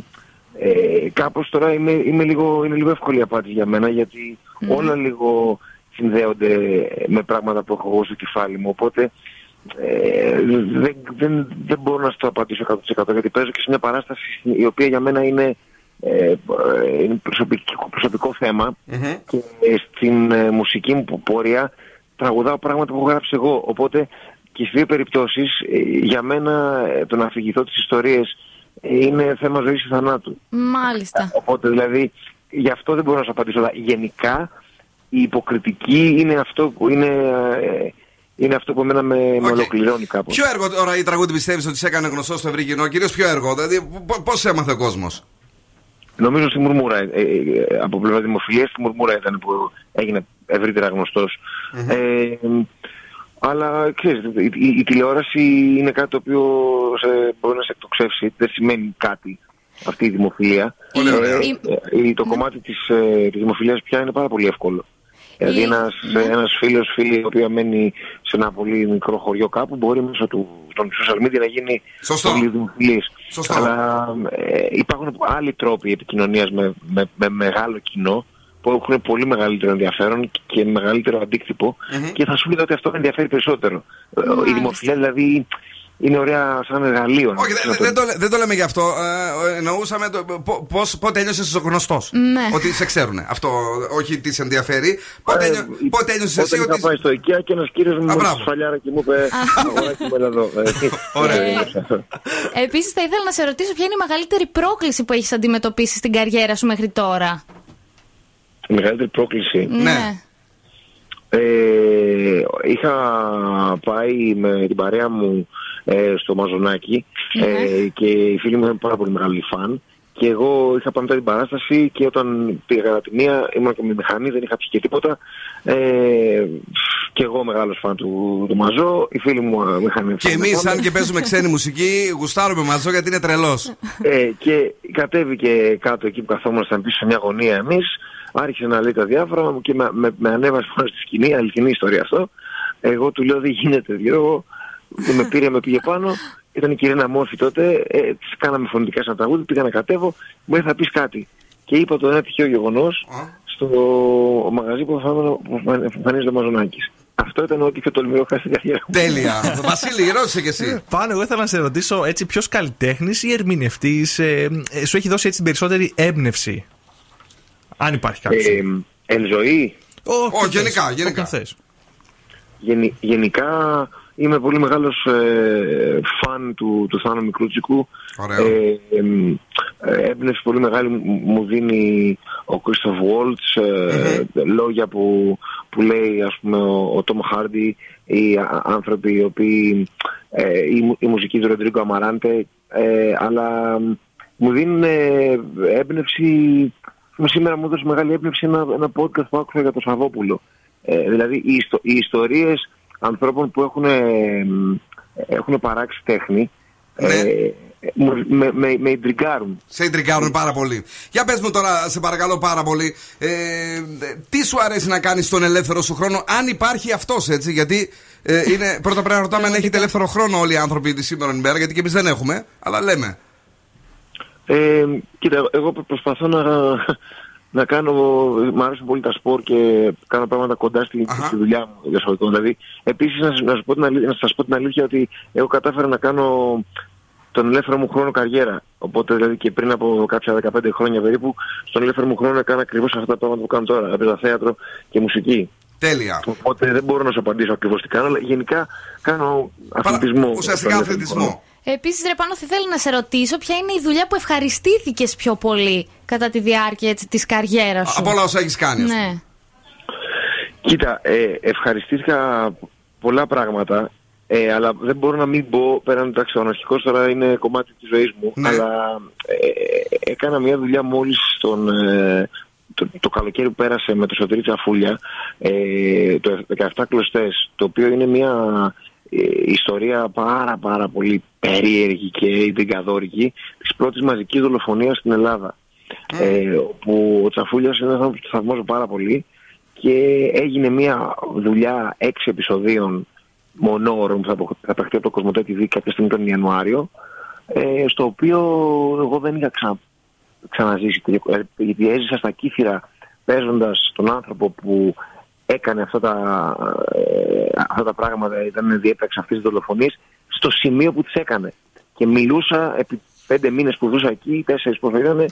ε, κάπως τώρα είμαι, είμαι λίγο, είναι λίγο εύκολη η απάντηση για μένα γιατί όλα λίγο συνδέονται με πράγματα που έχω εγώ στο κεφάλι μου. Οπότε ε, δεν, δεν, δεν μπορώ να στο απαντήσω 100% γιατί παίζω και σε μια παράσταση η οποία για μένα είναι, ε, ε, είναι προσωπικό, προσωπικό θέμα και στην ε, μουσική μου πορεία τραγουδάω πράγματα που έχω γράψει εγώ. Οπότε και στις δύο περιπτώσεις ε, για μένα ε, το να αφηγηθώ τις ιστορίες ε, είναι θέμα ζωής ή θανάτου. Μάλιστα. Οπότε δηλαδή γι' αυτό δεν μπορώ να σου απαντήσω. Αλλά γενικά η υποκριτική είναι αυτό που είναι, ε, είναι αυτό που εμένα με, με ολοκληρώνει κάπως. Ποιο έργο τώρα η τραγούδι πιστεύεις ότι σε έκανε γνωστό στο ευρύ κοινό, κυρίω ποιο έργο, δηλαδή πώς έμαθε ο κόσμος; Νομίζω στη Μουρμούρα, ε, ε, από πλευρά δημοφιλίας, στη Μουρμούρα ήταν που έγινε ευρύτερα γνωστός. Ε, αλλά ξέρεις, η, η- η τηλεόραση είναι κάτι το οποίο σε, μπορεί να σε εκτοξεύσει, δεν σημαίνει κάτι αυτή η δημοφιλία. Πολύ ωραία. Ε, ε, το κομμάτι της, ε, της δημοφιλίας πια είναι πάρα πολύ εύκολο. Δηλαδή ένας, ένας φίλος, φίλη, η οποία μένει σε ένα πολύ μικρό χωριό κάπου, μπορεί μέσω του των social media να γίνει Σωστό. πολύ δημοφιλής. Σωστό. Αλλά ε, υπάρχουν άλλοι τρόποι επικοινωνίας με, με, με μεγάλο κοινό που έχουν πολύ μεγαλύτερο ενδιαφέρον και μεγαλύτερο αντίκτυπο και θα σου λέγα ότι αυτό με ενδιαφέρει περισσότερο. Ε, Η δημοφιλία δηλαδή είναι ωραία σαν εργαλείο. Όχι, να δεν, το- δεν, το, λέ- δεν το λέμε γι' αυτό. Ε, εννοούσαμε το, πο- πώς, πότε ένιωσε γνωστό. Ναι. Ότι σε ξέρουν. Αυτό όχι τι σε ενδιαφέρει. Πότε, ένιω, πότε ένιωσε εσύ Όταν είχα ότι. πάει στο IKEA και ένα κύριο μου Α, με μπράβο. σφαλιάρα και μου είπε Αγοράκι μου, έλα εδώ. Ε, Ωραία. Επίση, θα ήθελα να σε ρωτήσω ποια είναι η μεγαλύτερη πρόκληση που έχει αντιμετωπίσει στην καριέρα σου μέχρι τώρα. Η μεγαλύτερη πρόκληση. Ναι. Ε, είχα πάει με την παρέα μου ε, στο μαζονακι ε, και οι φίλοι μου ήταν πάρα πολύ μεγάλοι φαν και εγώ είχα πάει μετά την παράσταση και όταν πήγα κατά τη μία ήμουν και με μηχανή, δεν είχα πιει και τίποτα ε, και εγώ μεγάλος φαν του, του Μαζό, οι φίλοι μου ε, μηχανή. Και εμείς, αν και παίζουμε ξένη μουσική, γουστάρουμε μαζό γιατί είναι τρελός. Ε, και κατέβηκε κάτω εκεί που καθόμασταν πίσω σε μια γωνία εμείς. Άρχισε να λέει τα διάφορα και με, με, με ανέβασε πάνω στη σκηνή, αληθινή ιστορία αυτό. Εγώ του λέω δεν γίνεται Γιώργο. με πήρε, με πήγε πάνω. Ήταν η κυρία Μόρφη τότε. Ε, της κάναμε φωνητικά σαν τραγούδι. Πήγα να κατέβω. Μου λέει θα πεις κάτι. Και είπα το ένα τυχαίο γεγονός στο μαγαζί που εμφανίζεται ο Μαζονάκης. Αυτό ήταν ό,τι πιο τολμηρό είχα στην καριέρα μου. Τέλεια. Βασίλη, ρώτησε και εσύ. Πάνω, εγώ ήθελα να σε ρωτήσω έτσι ποιος καλλιτέχνης ή ερμηνευτής σου έχει δώσει έτσι την περισσότερη έμπνευση; Αν υπάρχει κάποιος. Ε, εν ζωή. Όχι, γενικά, γενικά. Γενι- γενικά είμαι πολύ μεγάλος ε, φαν του, του Θάνο Μικρούτσικου. Ωραίο. Ε, εμ, ε, έμπνευση πολύ μεγάλη μου- μου δίνει ο Κρίστοφ Βόλτς, ε, λόγια που, που λέει ας πούμε ο, ο Τόμ Χάρντι ή α- άνθρωποι οι οποίοι ε, η, μου- η μουσική του Ροντρίγκο Αμαράντε ε, αλλά μ, μου δίνουν ε, έμπνευση σήμερα μου έδωσε μεγάλη έμπνευση ένα, ένα podcast που άκουσα για τον Σαββόπουλο ε, δηλαδή οι, ιστο, οι ιστορίες ανθρώπων που έχουν, ε, μ, έχουν παράξει τέχνη ε, μου- με, με, με ιντριγκάρουν. Σε ιντριγκάρουν πάρα πολύ. Για πες μου τώρα, σε παρακαλώ πάρα πολύ, ε, τι σου αρέσει να κάνεις στον ελεύθερο σου χρόνο, αν υπάρχει αυτός έτσι, γιατί ε, είναι, πρώτα πρέπει να ρωτάμε αν έχετε ελεύθερο χρόνο όλοι οι άνθρωποι τη σήμερα ημέρα, γιατί και εμείς δεν έχουμε, αλλά λέμε. Ε, κοίτα, εγώ προ- προσπαθώ να, να κάνω. Μ' αρέσουν πολύ τα σπορ και κάνω πράγματα κοντά στη, στη δουλειά μου. για εισαγωγικών. Δηλαδή, επίσης να, σας- να, σας πω την αλή- να σας πω την αλήθεια ότι εγώ κατάφερα να κάνω τον ελεύθερο μου χρόνο καριέρα. Οπότε δηλαδή και πριν από κάποια 15 χρόνια περίπου, στον ελεύθερο μου χρόνο έκανα ακριβώς αυτά τα πράγματα που κάνω τώρα. Έπαιζα θέατρο και μουσική. Τέλεια. Οπότε δεν μπορώ να σου απαντήσω ακριβώς τι κάνω, αλλά γενικά κάνω αθλητισμό. ουσιαστικά στον ελεύθερο αθλητισμό. Χρόνο. Επίσης, ρε Πάνο, θα ήθελα να σε ρωτήσω ποια είναι η δουλειά που ευχαριστήθηκες πιο πολύ κατά τη διάρκεια της καριέρας σου. Από όλα όσα έχεις κάνει. ας πούμε. Ναι. Κοίτα, ε, ευχαριστήθηκα πολλά πράγματα, ε, αλλά δεν μπορώ να μην πω, πέραν εντάξει ο αναρχικός τώρα είναι κομμάτι της ζωής μου, αλλά ε, έκανα μια δουλειά μόλις τον, ε, το, το καλοκαίρι που πέρασε με το Σωτήρι Τσαφούλια, ε, το 17 κλωστές, το οποίο είναι μια ε, ιστορία πάρα πάρα πολύ περίεργη και ιντριγκαδόρικη της πρώτης μαζικής δολοφονίας στην Ελλάδα. Ε, όπου ο Τσαφούλιας είναι ένας άνθρωπος που θαυμάζω πάρα πολύ και έγινε μια δουλειά έξι επεισοδίων μονόρων που θα απο- θα παιχτεί από το Κοσμοτέ TV κάποια στιγμή τον Ιανουάριο ε, στο οποίο εγώ δεν είχα ξα, ξαναζήσει τέτοιο- ε, γιατί έζησα στα κύθυρα παίζοντας τον άνθρωπο που έκανε αυτά τα, ε, αυτά τα πράγματα ήταν διέπραξε αυτής της δολοφονίας στο σημείο που τις έκανε και μιλούσα επί πέντε μήνες που ζούσα εκεί τέσσερις που ήταν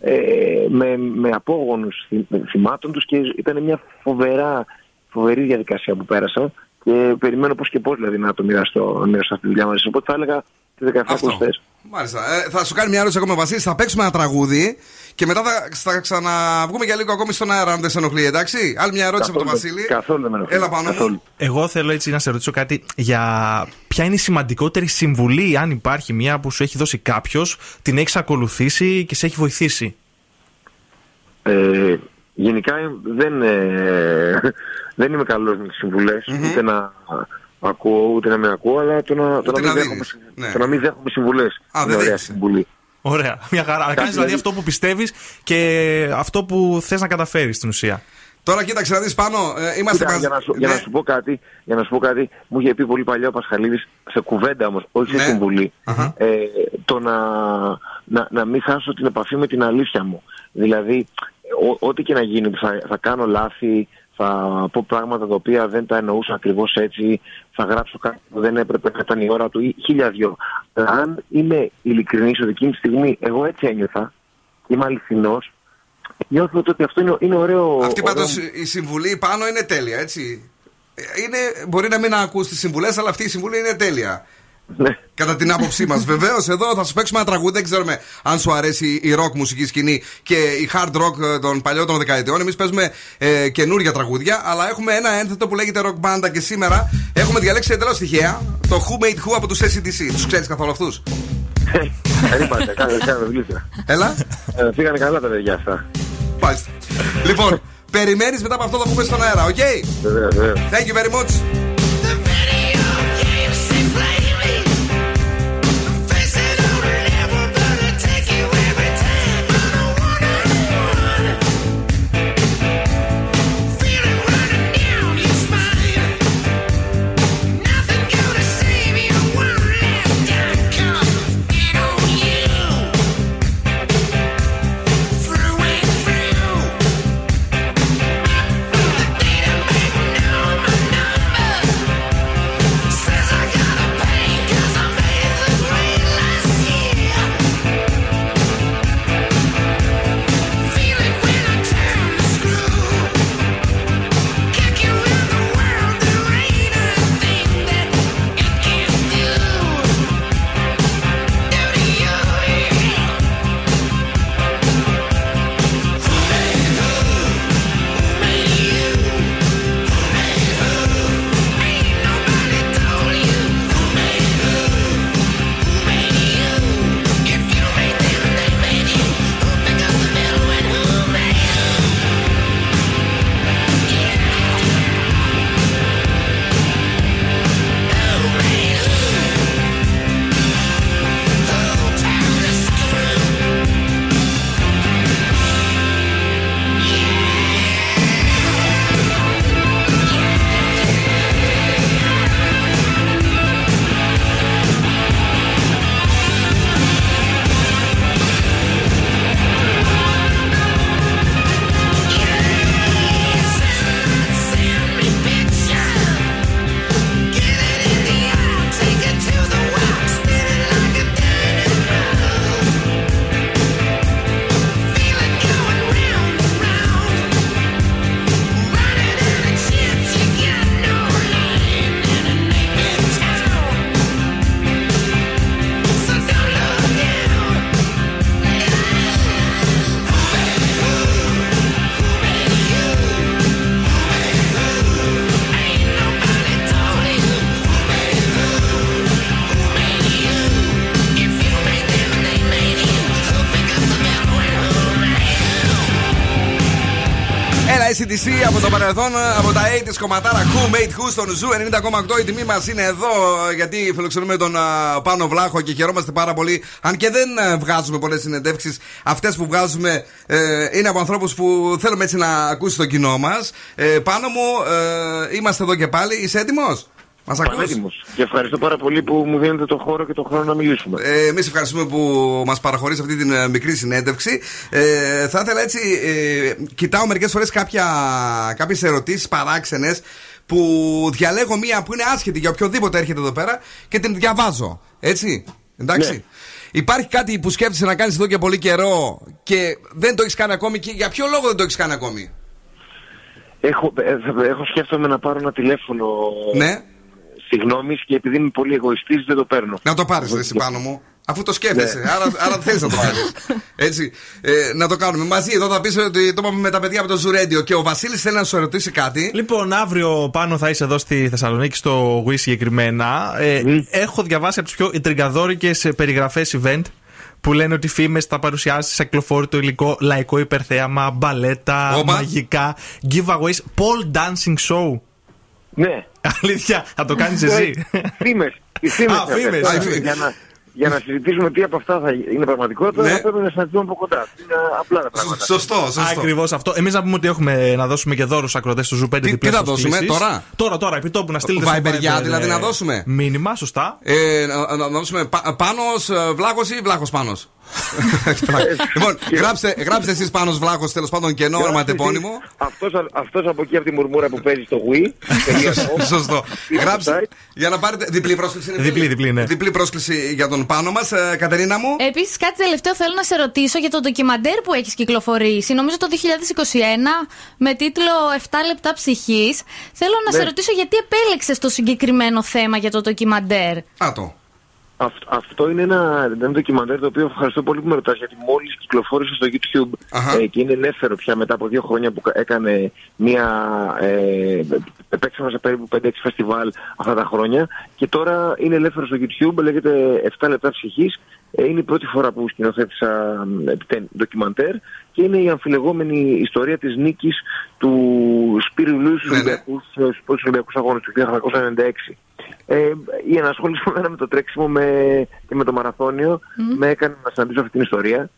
ε, με, με απόγονους θυ- θυμάτων τους και ήταν μια φοβερά, φοβερή διαδικασία που πέρασα και περιμένω πώς και πώς δηλαδή να το μοιραστώ, να μοιραστώ αυτή τη δουλειά μαζί σας. Οπότε θα έλεγα τις 17 ακουστές. Μάλιστα. Ε, θα σου κάνει μια ερώτηση ακόμα, Βασίλη. Θα παίξουμε ένα τραγούδι και μετά θα, θα ξαναβγούμε για λίγο ακόμη στον αέρα, αν δεν σε ενοχλεί, εντάξει. Άλλη μια ερώτηση από τον Βασίλη. Καθόλου δεν με ενοχλεί. Έλα πάνω μου. Εγώ θέλω έτσι να σε ρωτήσω κάτι για ποια είναι η σημαντικότερη συμβουλή, αν υπάρχει μια που σου έχει δώσει κάποιος, την έχεις ακολουθήσει και σε έχει βοηθήσει; Ε, γενικά δεν, ε, δεν είμαι καλός με τις συμβουλες ούτε να ακούω ούτε να με ακούω, αλλά το να, το Ούτε να, μην, να δέχομαι, δίνεις. Ναι. το να μην δέχομαι συμβουλές. Α, είναι δεν ωραία δέχεσαι. συμβουλή. Ωραία. Μια χαρά. Να κάνεις δηλαδή δηλαδή- αυτό που πιστεύεις και αυτό που θες να καταφέρεις στην ουσία. Τώρα κοίταξε να δεις πάνω. Ε, είμαστε Κοίτα, μαζί. για, να σου, για Ναι. να σου πω κάτι, για να σου πω κάτι, μου είχε πει πολύ παλιά ο Πασχαλίδης σε κουβέντα όμως, όχι Ναι. σε συμβουλή, ε, το να, να, να μην χάσω την επαφή με την αλήθεια μου. Δηλαδή, ό- ό,τι και να γίνει, θα, θα κάνω λάθη, θα πω πράγματα τα οποία δεν τα εννοούσα ακριβώς έτσι, θα γράψω κάτι που δεν έπρεπε να ήταν η ώρα του ή χίλια δυο. Αν είμαι ειλικρινής ότι εκείνη τη στιγμή εγώ έτσι ένιωθα, είμαι αληθινός, νιώθω ότι αυτό είναι, είναι ωραίο. Αυτή ωραίο- πάντως η συμβουλή πάνω είναι τέλεια, έτσι. Ε, Είναι, μπορεί να μην ακούς τις συμβουλές, αλλά αυτή η συμβουλή είναι τέλεια. Ναι. Κατά την άποψή μας. Βεβαίως, εδώ θα σου παίξουμε ένα τραγούδι. Δεν ξέρουμε αν σου αρέσει η rock μουσική σκηνή και η hard rock ε, των παλιότερων δεκαετιών. Εμείς παίζουμε ε, καινούργια τραγούδια, αλλά έχουμε ένα ένθετο που λέγεται rock banda και σήμερα έχουμε διαλέξει εντελώς τυχαία το Who Made Who από τους ACDC. Τους ξέρεις καθόλου αυτούς; Περίμενε, κάνε κάνε βιβλία. Έλα. Ε, Φύγανε καλά τα παιδιά αυτά. Μάλιστα. λοιπόν, περιμένεις μετά από αυτό θα πούμε στον αέρα, οκ; Βεβαίως, βεβαίως. Thank you very much. Από το παρελθόν, από τα 80's κομματάρα Who Made Who στον Zoo 90,8. Η τιμή μας είναι εδώ γιατί φιλοξενούμε τον α, Πάνο Βλάχο και χαιρόμαστε πάρα πολύ. Αν και δεν α, βγάζουμε πολλές συνεντεύξεις, αυτές που βγάζουμε ε, είναι από ανθρώπους που θέλουμε έτσι να ακούσει το κοινό μας. Ε, Πάνο μου, ε, είμαστε εδώ και πάλι. Είσαι έτοιμος; Μας ακούς; Πανέτοιμος. Και ευχαριστώ πάρα πολύ που μου δίνετε τον χώρο και τον χρόνο να μιλήσουμε. Ε, Εμείς ευχαριστούμε που μας παραχωρείς αυτή την ε, μικρή συνέντευξη. Ε, θα ήθελα έτσι. Ε, κοιτάω μερικές φορές κάποιες ερωτήσεις παράξενες που διαλέγω μία που είναι άσχετη για οποιοδήποτε έρχεται εδώ πέρα και την διαβάζω. Έτσι; Εντάξει; Ναι. Υπάρχει κάτι που σκέφτεσαι να κάνεις εδώ και πολύ καιρό και δεν το έχεις κάνει ακόμη και για ποιο λόγο δεν το έχεις κάνει ακόμη; Έχω, ε, θα- έχω σκέφτομαι να πάρω ένα τηλέφωνο Ναι. Συγγνώμης και επειδή είμαι πολύ εγωιστής δεν το παίρνω. Να το πάρεις εσύ πάνω μου. Αφού το σκέφτεσαι. Ναι. Άρα, άρα θέλει να το πάρεις. Έτσι. Ε, να το κάνουμε. Μαζί εδώ θα πεις ότι το είπαμε με τα παιδιά από το Ζουρέντιο και ο Βασίλης θέλει να σου ρωτήσει κάτι. Λοιπόν, αύριο πάνω θα είσαι εδώ στη Θεσσαλονίκη, στο Wii συγκεκριμένα. Ε, Έχω διαβάσει από τι πιο ιντριγκαδόρικε περιγραφές event που λένε ότι φήμες θα παρουσιάσεις σε ακλοφόρητο υλικό, λαϊκό υπερθέαμα, μπαλέτα, Όπα. μαγικά, giveaways, pole dancing show. Ναι. Αλήθεια, θα το κάνεις εσύ; Φήμες. Οι φήμες Α, αυτές. φήμες. Τώρα, Α, φήμες. Για να, για να συζητήσουμε τι από αυτά θα είναι πραγματικότητα, Ναι. θα πρέπει να συναντηθούμε από κοντά. Είναι απλά τα πράγματα. Σωστό, Ακριβώς αυτό. Εμείς να πούμε ότι έχουμε να δώσουμε και δώρους ακροτές του Ζου 5 Τι- διπλές τι θα δώσουμε, προσκλήσεις. τώρα; Τώρα, τώρα, επί τόπου να στείλετε. στο Viber για, Viber, δηλαδή, ε, να δώσουμε; Μήνυμα, σωστά. Ε, να, να δώσουμε πα, πάνω, βλάχος ή βλάχος πάνω. Λοιπόν, γράψτε, γράψτε εσείς πάνω Βλάχος τέλος πάντων κενό ονοματεπώνυμο. Αυτός, αυτός από εκεί από τη μουρμούρα που παίζει στο Wii. Σωστό. Γράψτε για να πάρετε. Διπλή πρόσκληση. είναι Διπλή, διπλή, ναι. Διπλή πρόσκληση για τον πάνω μας. Κατερίνα μου. Επίσης, κάτι τελευταίο θέλω να σε ρωτήσω για το ντοκιμαντέρ που έχεις κυκλοφορήσει. Νομίζω το 2021 με τίτλο 7 λεπτά ψυχής. Θέλω να Ναι. σε ρωτήσω γιατί επέλεξες το συγκεκριμένο θέμα για το ντοκιμαντέρ. Α, το. Αυ- αυτό είναι ένα, ένα ντοκιμαντέρ το οποίο ευχαριστώ πολύ που με ρωτάς γιατί μόλις κυκλοφόρησε στο YouTube ε, και είναι ελεύθερο πια μετά από δύο χρόνια που κα- έκανε μία ε, επέξαμε σε περίπου 5-6 φεστιβάλ αυτά τα χρόνια. Και τώρα είναι ελεύθερο στο YouTube, λέγεται 7 λεπτά ψυχής ε, είναι η πρώτη φορά που σκηνοθέτησα ε, τε- ντοκιμαντέρ και είναι η αμφιλεγόμενη ιστορία της νίκης του Σπύρου Λούις στους Ολυμπιακούς, στους πρώτους Ολυμπιακούς Αγώνες του 1996. Ε, η ενασχόληση μου εμένα με το τρέξιμο με, και με το μαραθώνιο με έκανε να συναντήσω αυτή την ιστορία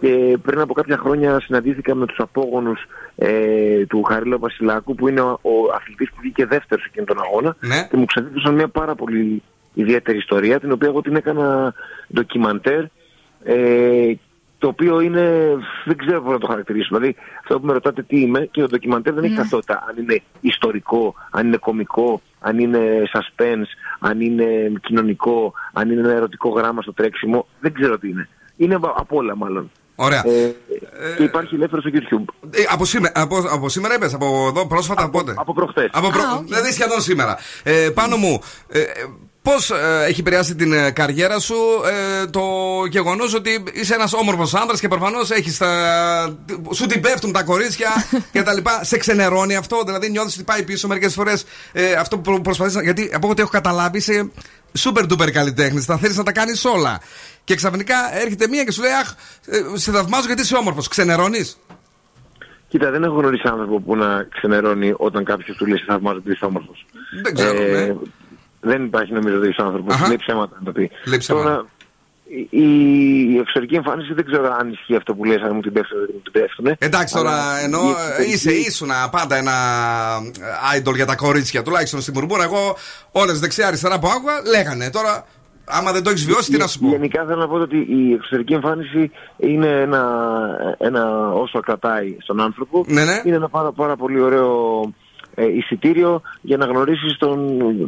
και πριν από κάποια χρόνια συναντήθηκα με τους απόγονους ε, του Χαρίλα Βασιλάκου που είναι ο, ο αθλητής που βγήκε δεύτερος σε εκείνον τον αγώνα Ναι. και μου ξεδίδωσαν μια πάρα πολύ ιδιαίτερη ιστορία την οποία εγώ την έκανα ντοκιμαντέρ ε, το οποίο είναι, δεν ξέρω πώς να το χαρακτηρίσω. Δηλαδή, αυτό που με ρωτάτε τι είμαι και το ντοκιμαντέρ δεν έχει ταυτότητα. Αν είναι ιστορικό, αν είναι κωμικό, αν είναι suspense, αν είναι κοινωνικό, αν είναι ένα ερωτικό γράμμα στο τρέξιμο. Δεν ξέρω τι είναι. Είναι απ' απ' όλα μάλλον. Ωραία. Ε, και υπάρχει ελεύθερο στο YouTube. Ε, από, σήμερα, από, από σήμερα είπες, από εδώ πρόσφατα πότε; Από προχτές. Από προ... Δηλαδή σχεδόν σήμερα. Ε, πάνω μου, ε, ε, πώς ε, έχει επηρεάσει την ε, καριέρα σου ε, το γεγονός ότι είσαι ένας όμορφος άνδρας και προφανώς έχεις τα... σου την πέφτουν τα κορίτσια και τα λοιπά. Σε ξενερώνει αυτό, δηλαδή νιώθεις ότι πάει πίσω μερικές φορές ε, αυτό που προσπαθείς να... Γιατί από ό,τι έχω καταλάβει είσαι super duper καλλιτέχνης, θα θέλεις να τα κάνεις όλα. Και ξαφνικά έρχεται μία και σου λέει Αχ, ε, σε θαυμάζω γιατί είσαι όμορφος. Ξενερώνεις; Κοίτα, δεν έχω γνωρίσει άνθρωπο που να ξενερώνει όταν κάποιος του λέει σε θαυμάζω επειδή είσαι όμορφος. Δεν ξέρω, ναι. Δεν υπάρχει νομίζω τέτοιο άνθρωπος. Λέει ψέματα να το πει. Λέει ψέματα. Τώρα, η, η εξωτερική εμφάνιση δεν ξέρω αν ισχύει αυτό που λες, αν μου την πέφτουν ή δεν μου την πέφτουν. Εντάξει τώρα, ενώ ε, είσαι ήσουν πάντα ένα ε, idol για τα κορίτσια, τουλάχιστον στη Μουρμούρα. Εγώ όλες δεξιά-αριστερά που άκουγα λέγανε. Τώρα, άμα δεν το έχεις βιώσει, τι να σου πω; Γενικά θέλω να πω ότι η εξωτερική εμφάνιση είναι ένα, ένα όσο κρατάει στον άνθρωπο. Ναι, ναι. Είναι ένα πάρα, πάρα πολύ ωραίο ε, εισιτήριο για να γνωρίσεις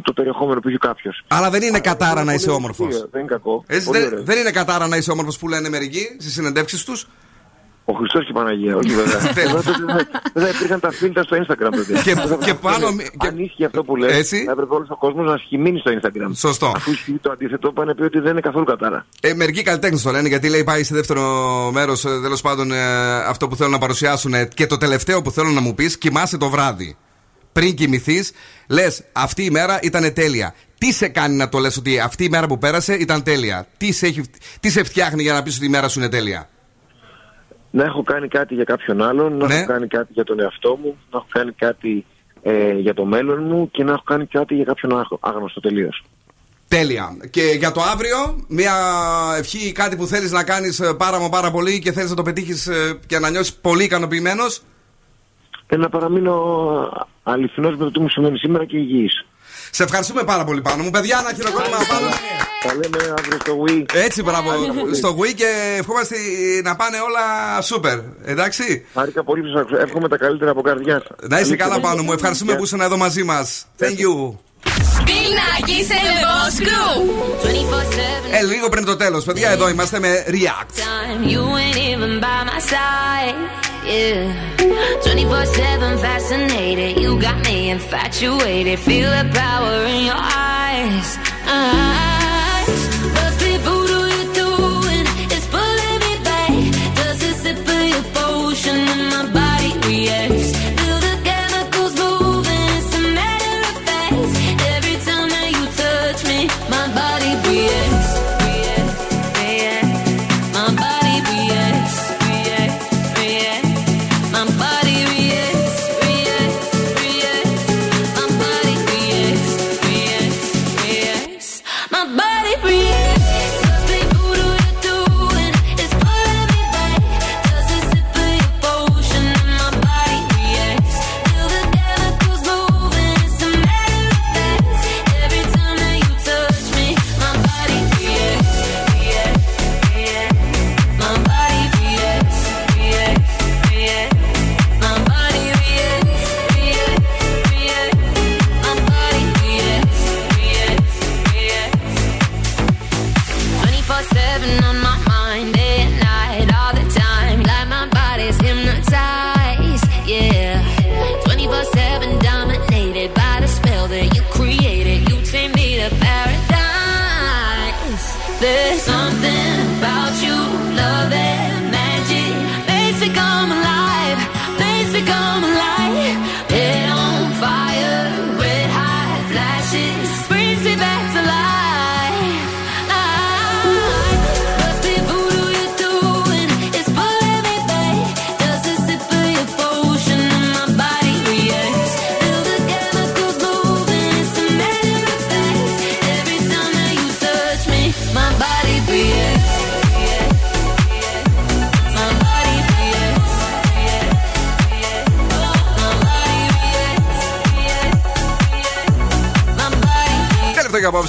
το περιεχόμενο που έχει κάποιος. Αλλά δεν είναι κατάρα να είσαι όμορφος. Δεν είναι κακό. Έτσι, Πολύ δεν, ωραίο. δεν είναι κατάρα να είσαι όμορφος που λένε μερικοί στις συνεντεύξεις τους. Ο Χριστός και η Παναγία, όχι βέβαια. Εδώ τότε δεν- δεν θα υπήρχαν τα φίλτρα στο Instagram τότε. Και- Δεν θα- και πάνω- Αν ίσχυε αυτό που λες, Έτσι. θα έπρεπε όλος ο κόσμος να σχημείνει στο Instagram. Σωστό. Αφού ισχύει το αντίθετο, πάνε πει ότι δεν είναι καθόλου κατάρα. Ε, μερικοί καλλιτέχνες το λένε γιατί λέει πάει σε δεύτερο μέρος. Τέλος πάντων, ε, αυτό που θέλουν να παρουσιάσουν. ε, και το τελευταίο που θέλω να μου πεις, κοιμάσαι το βράδυ. Πριν κοιμηθείς, λες αυτή η μέρα ήταν τέλεια. Τι σε κάνει να το λες ότι αυτή η μέρα που πέρασε ήταν τέλεια; Τι σε, έχει, τι σε φτιάχνει για να πεις ότι η μέρα σου είναι τέλεια; Να έχω κάνει κάτι για κάποιον άλλον, να Ναι. έχω κάνει κάτι για τον εαυτό μου, να έχω κάνει κάτι ε, για το μέλλον μου και να έχω κάνει κάτι για κάποιον άγ- άγνωστο τελείως. Τέλεια. Και για το αύριο, μια ευχή, κάτι που θέλεις να κάνεις πάρα μα πάρα πολύ και θέλεις να το πετύχεις και να νιώσεις πολύ ικανοποιημένος. Και να παραμείνω αληθινός με το τι μου συμβαίνει σήμερα και υγιής. Σε ευχαριστούμε πάρα πολύ πάνω μου. Παιδιά, ένα χειροκρότημα πάνω. Τα λέμε αύριο στο Wii. Έτσι, μπράβο. στο Wii και ευχόμαστε να πάνε όλα σούπερ. Εντάξει. Χάρηκα πολύ που σας άκουσα. Εύχομαι τα καλύτερα από καρδιά σας. Να είσαι καλά πάνω μου. Ευχαριστούμε που ήσουν εδώ μαζί μας. Thank you. Big Nike in the boss crew. Ε, λίγο πριν το τέλο, παιδιά, εδώ είμαστε με React. time. You ain't even by my side. Yeah. 24 7 fascinated. You got me infatuated. Feel the power in your eyes. eyes.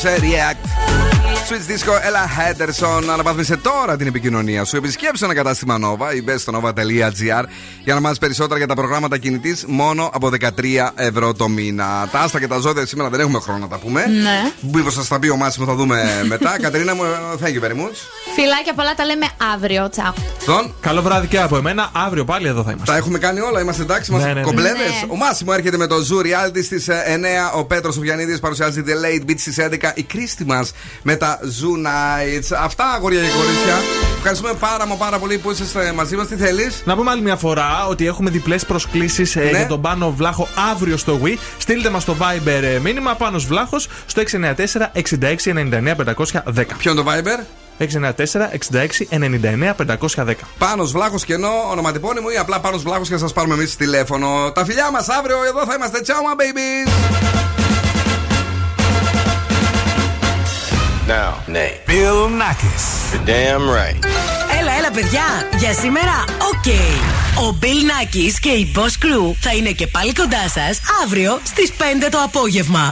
Τελευταίο για απόψε, React. Switch Disco, Ella Henderson. Αναβάθμισε τώρα την επικοινωνία σου. Επισκέψε ένα κατάστημα Nova ή μπες στο nova.gr για να μάθεις περισσότερα για τα προγράμματα κινητής μόνο από 13 ευρώ το μήνα. Τα άστα και τα ζώδια σήμερα δεν έχουμε χρόνο να τα πούμε. Ναι. Μήπως σας τα πει ο Μάσιμο, θα δούμε μετά. Κατερίνα μου, thank you very much. Φιλάκια πολλά τα λέμε αύριο. Τσαου. Τον. Καλό βράδυ και από εμένα. Αύριο πάλι εδώ θα είμαστε. Τα έχουμε κάνει όλα, είμαστε εντάξει, είμαστε Ναι, ναι, ναι. κομπλέδες. Ναι. Ο Μάσιμο έρχεται με το Zoo Reality στις 9. Ο Πέτρος ο Βιανίδη παρουσιάζει The Late Beat στις 11. Η Κρίστη μας με τα Zoo Nights. Αυτά, αγόρια και κορίτσια. Ευχαριστούμε πάρα μα πάρα πολύ που είσαστε μαζί μας. Τι θέλεις; Να πούμε άλλη μια φορά ότι έχουμε διπλές προσκλήσεις Ναι. για τον Πάνο Βλάχο αύριο στο Wii. Στείλτε μας το Viber ε, μήνυμα Πάνος Βλάχος στο 694 66 99 510. Ποιο είναι το Viber? 694 66 99 510. Πάνος Βλάχος κενό, ονοματεπώνυμο ή απλά Πάνος Βλάχος και να σας πάρουμε εμείς τηλέφωνο. Τα φιλιά μας αύριο εδώ θα είμαστε. Ciao, my Now, name. Bill Nakis. You're damn right. Έλα, έλα, παιδιά. Για σήμερα, οκ. Ο Bill Nakis και η Boss Crew θα είναι και πάλι κοντά σας αύριο στις 5 το απόγευμα.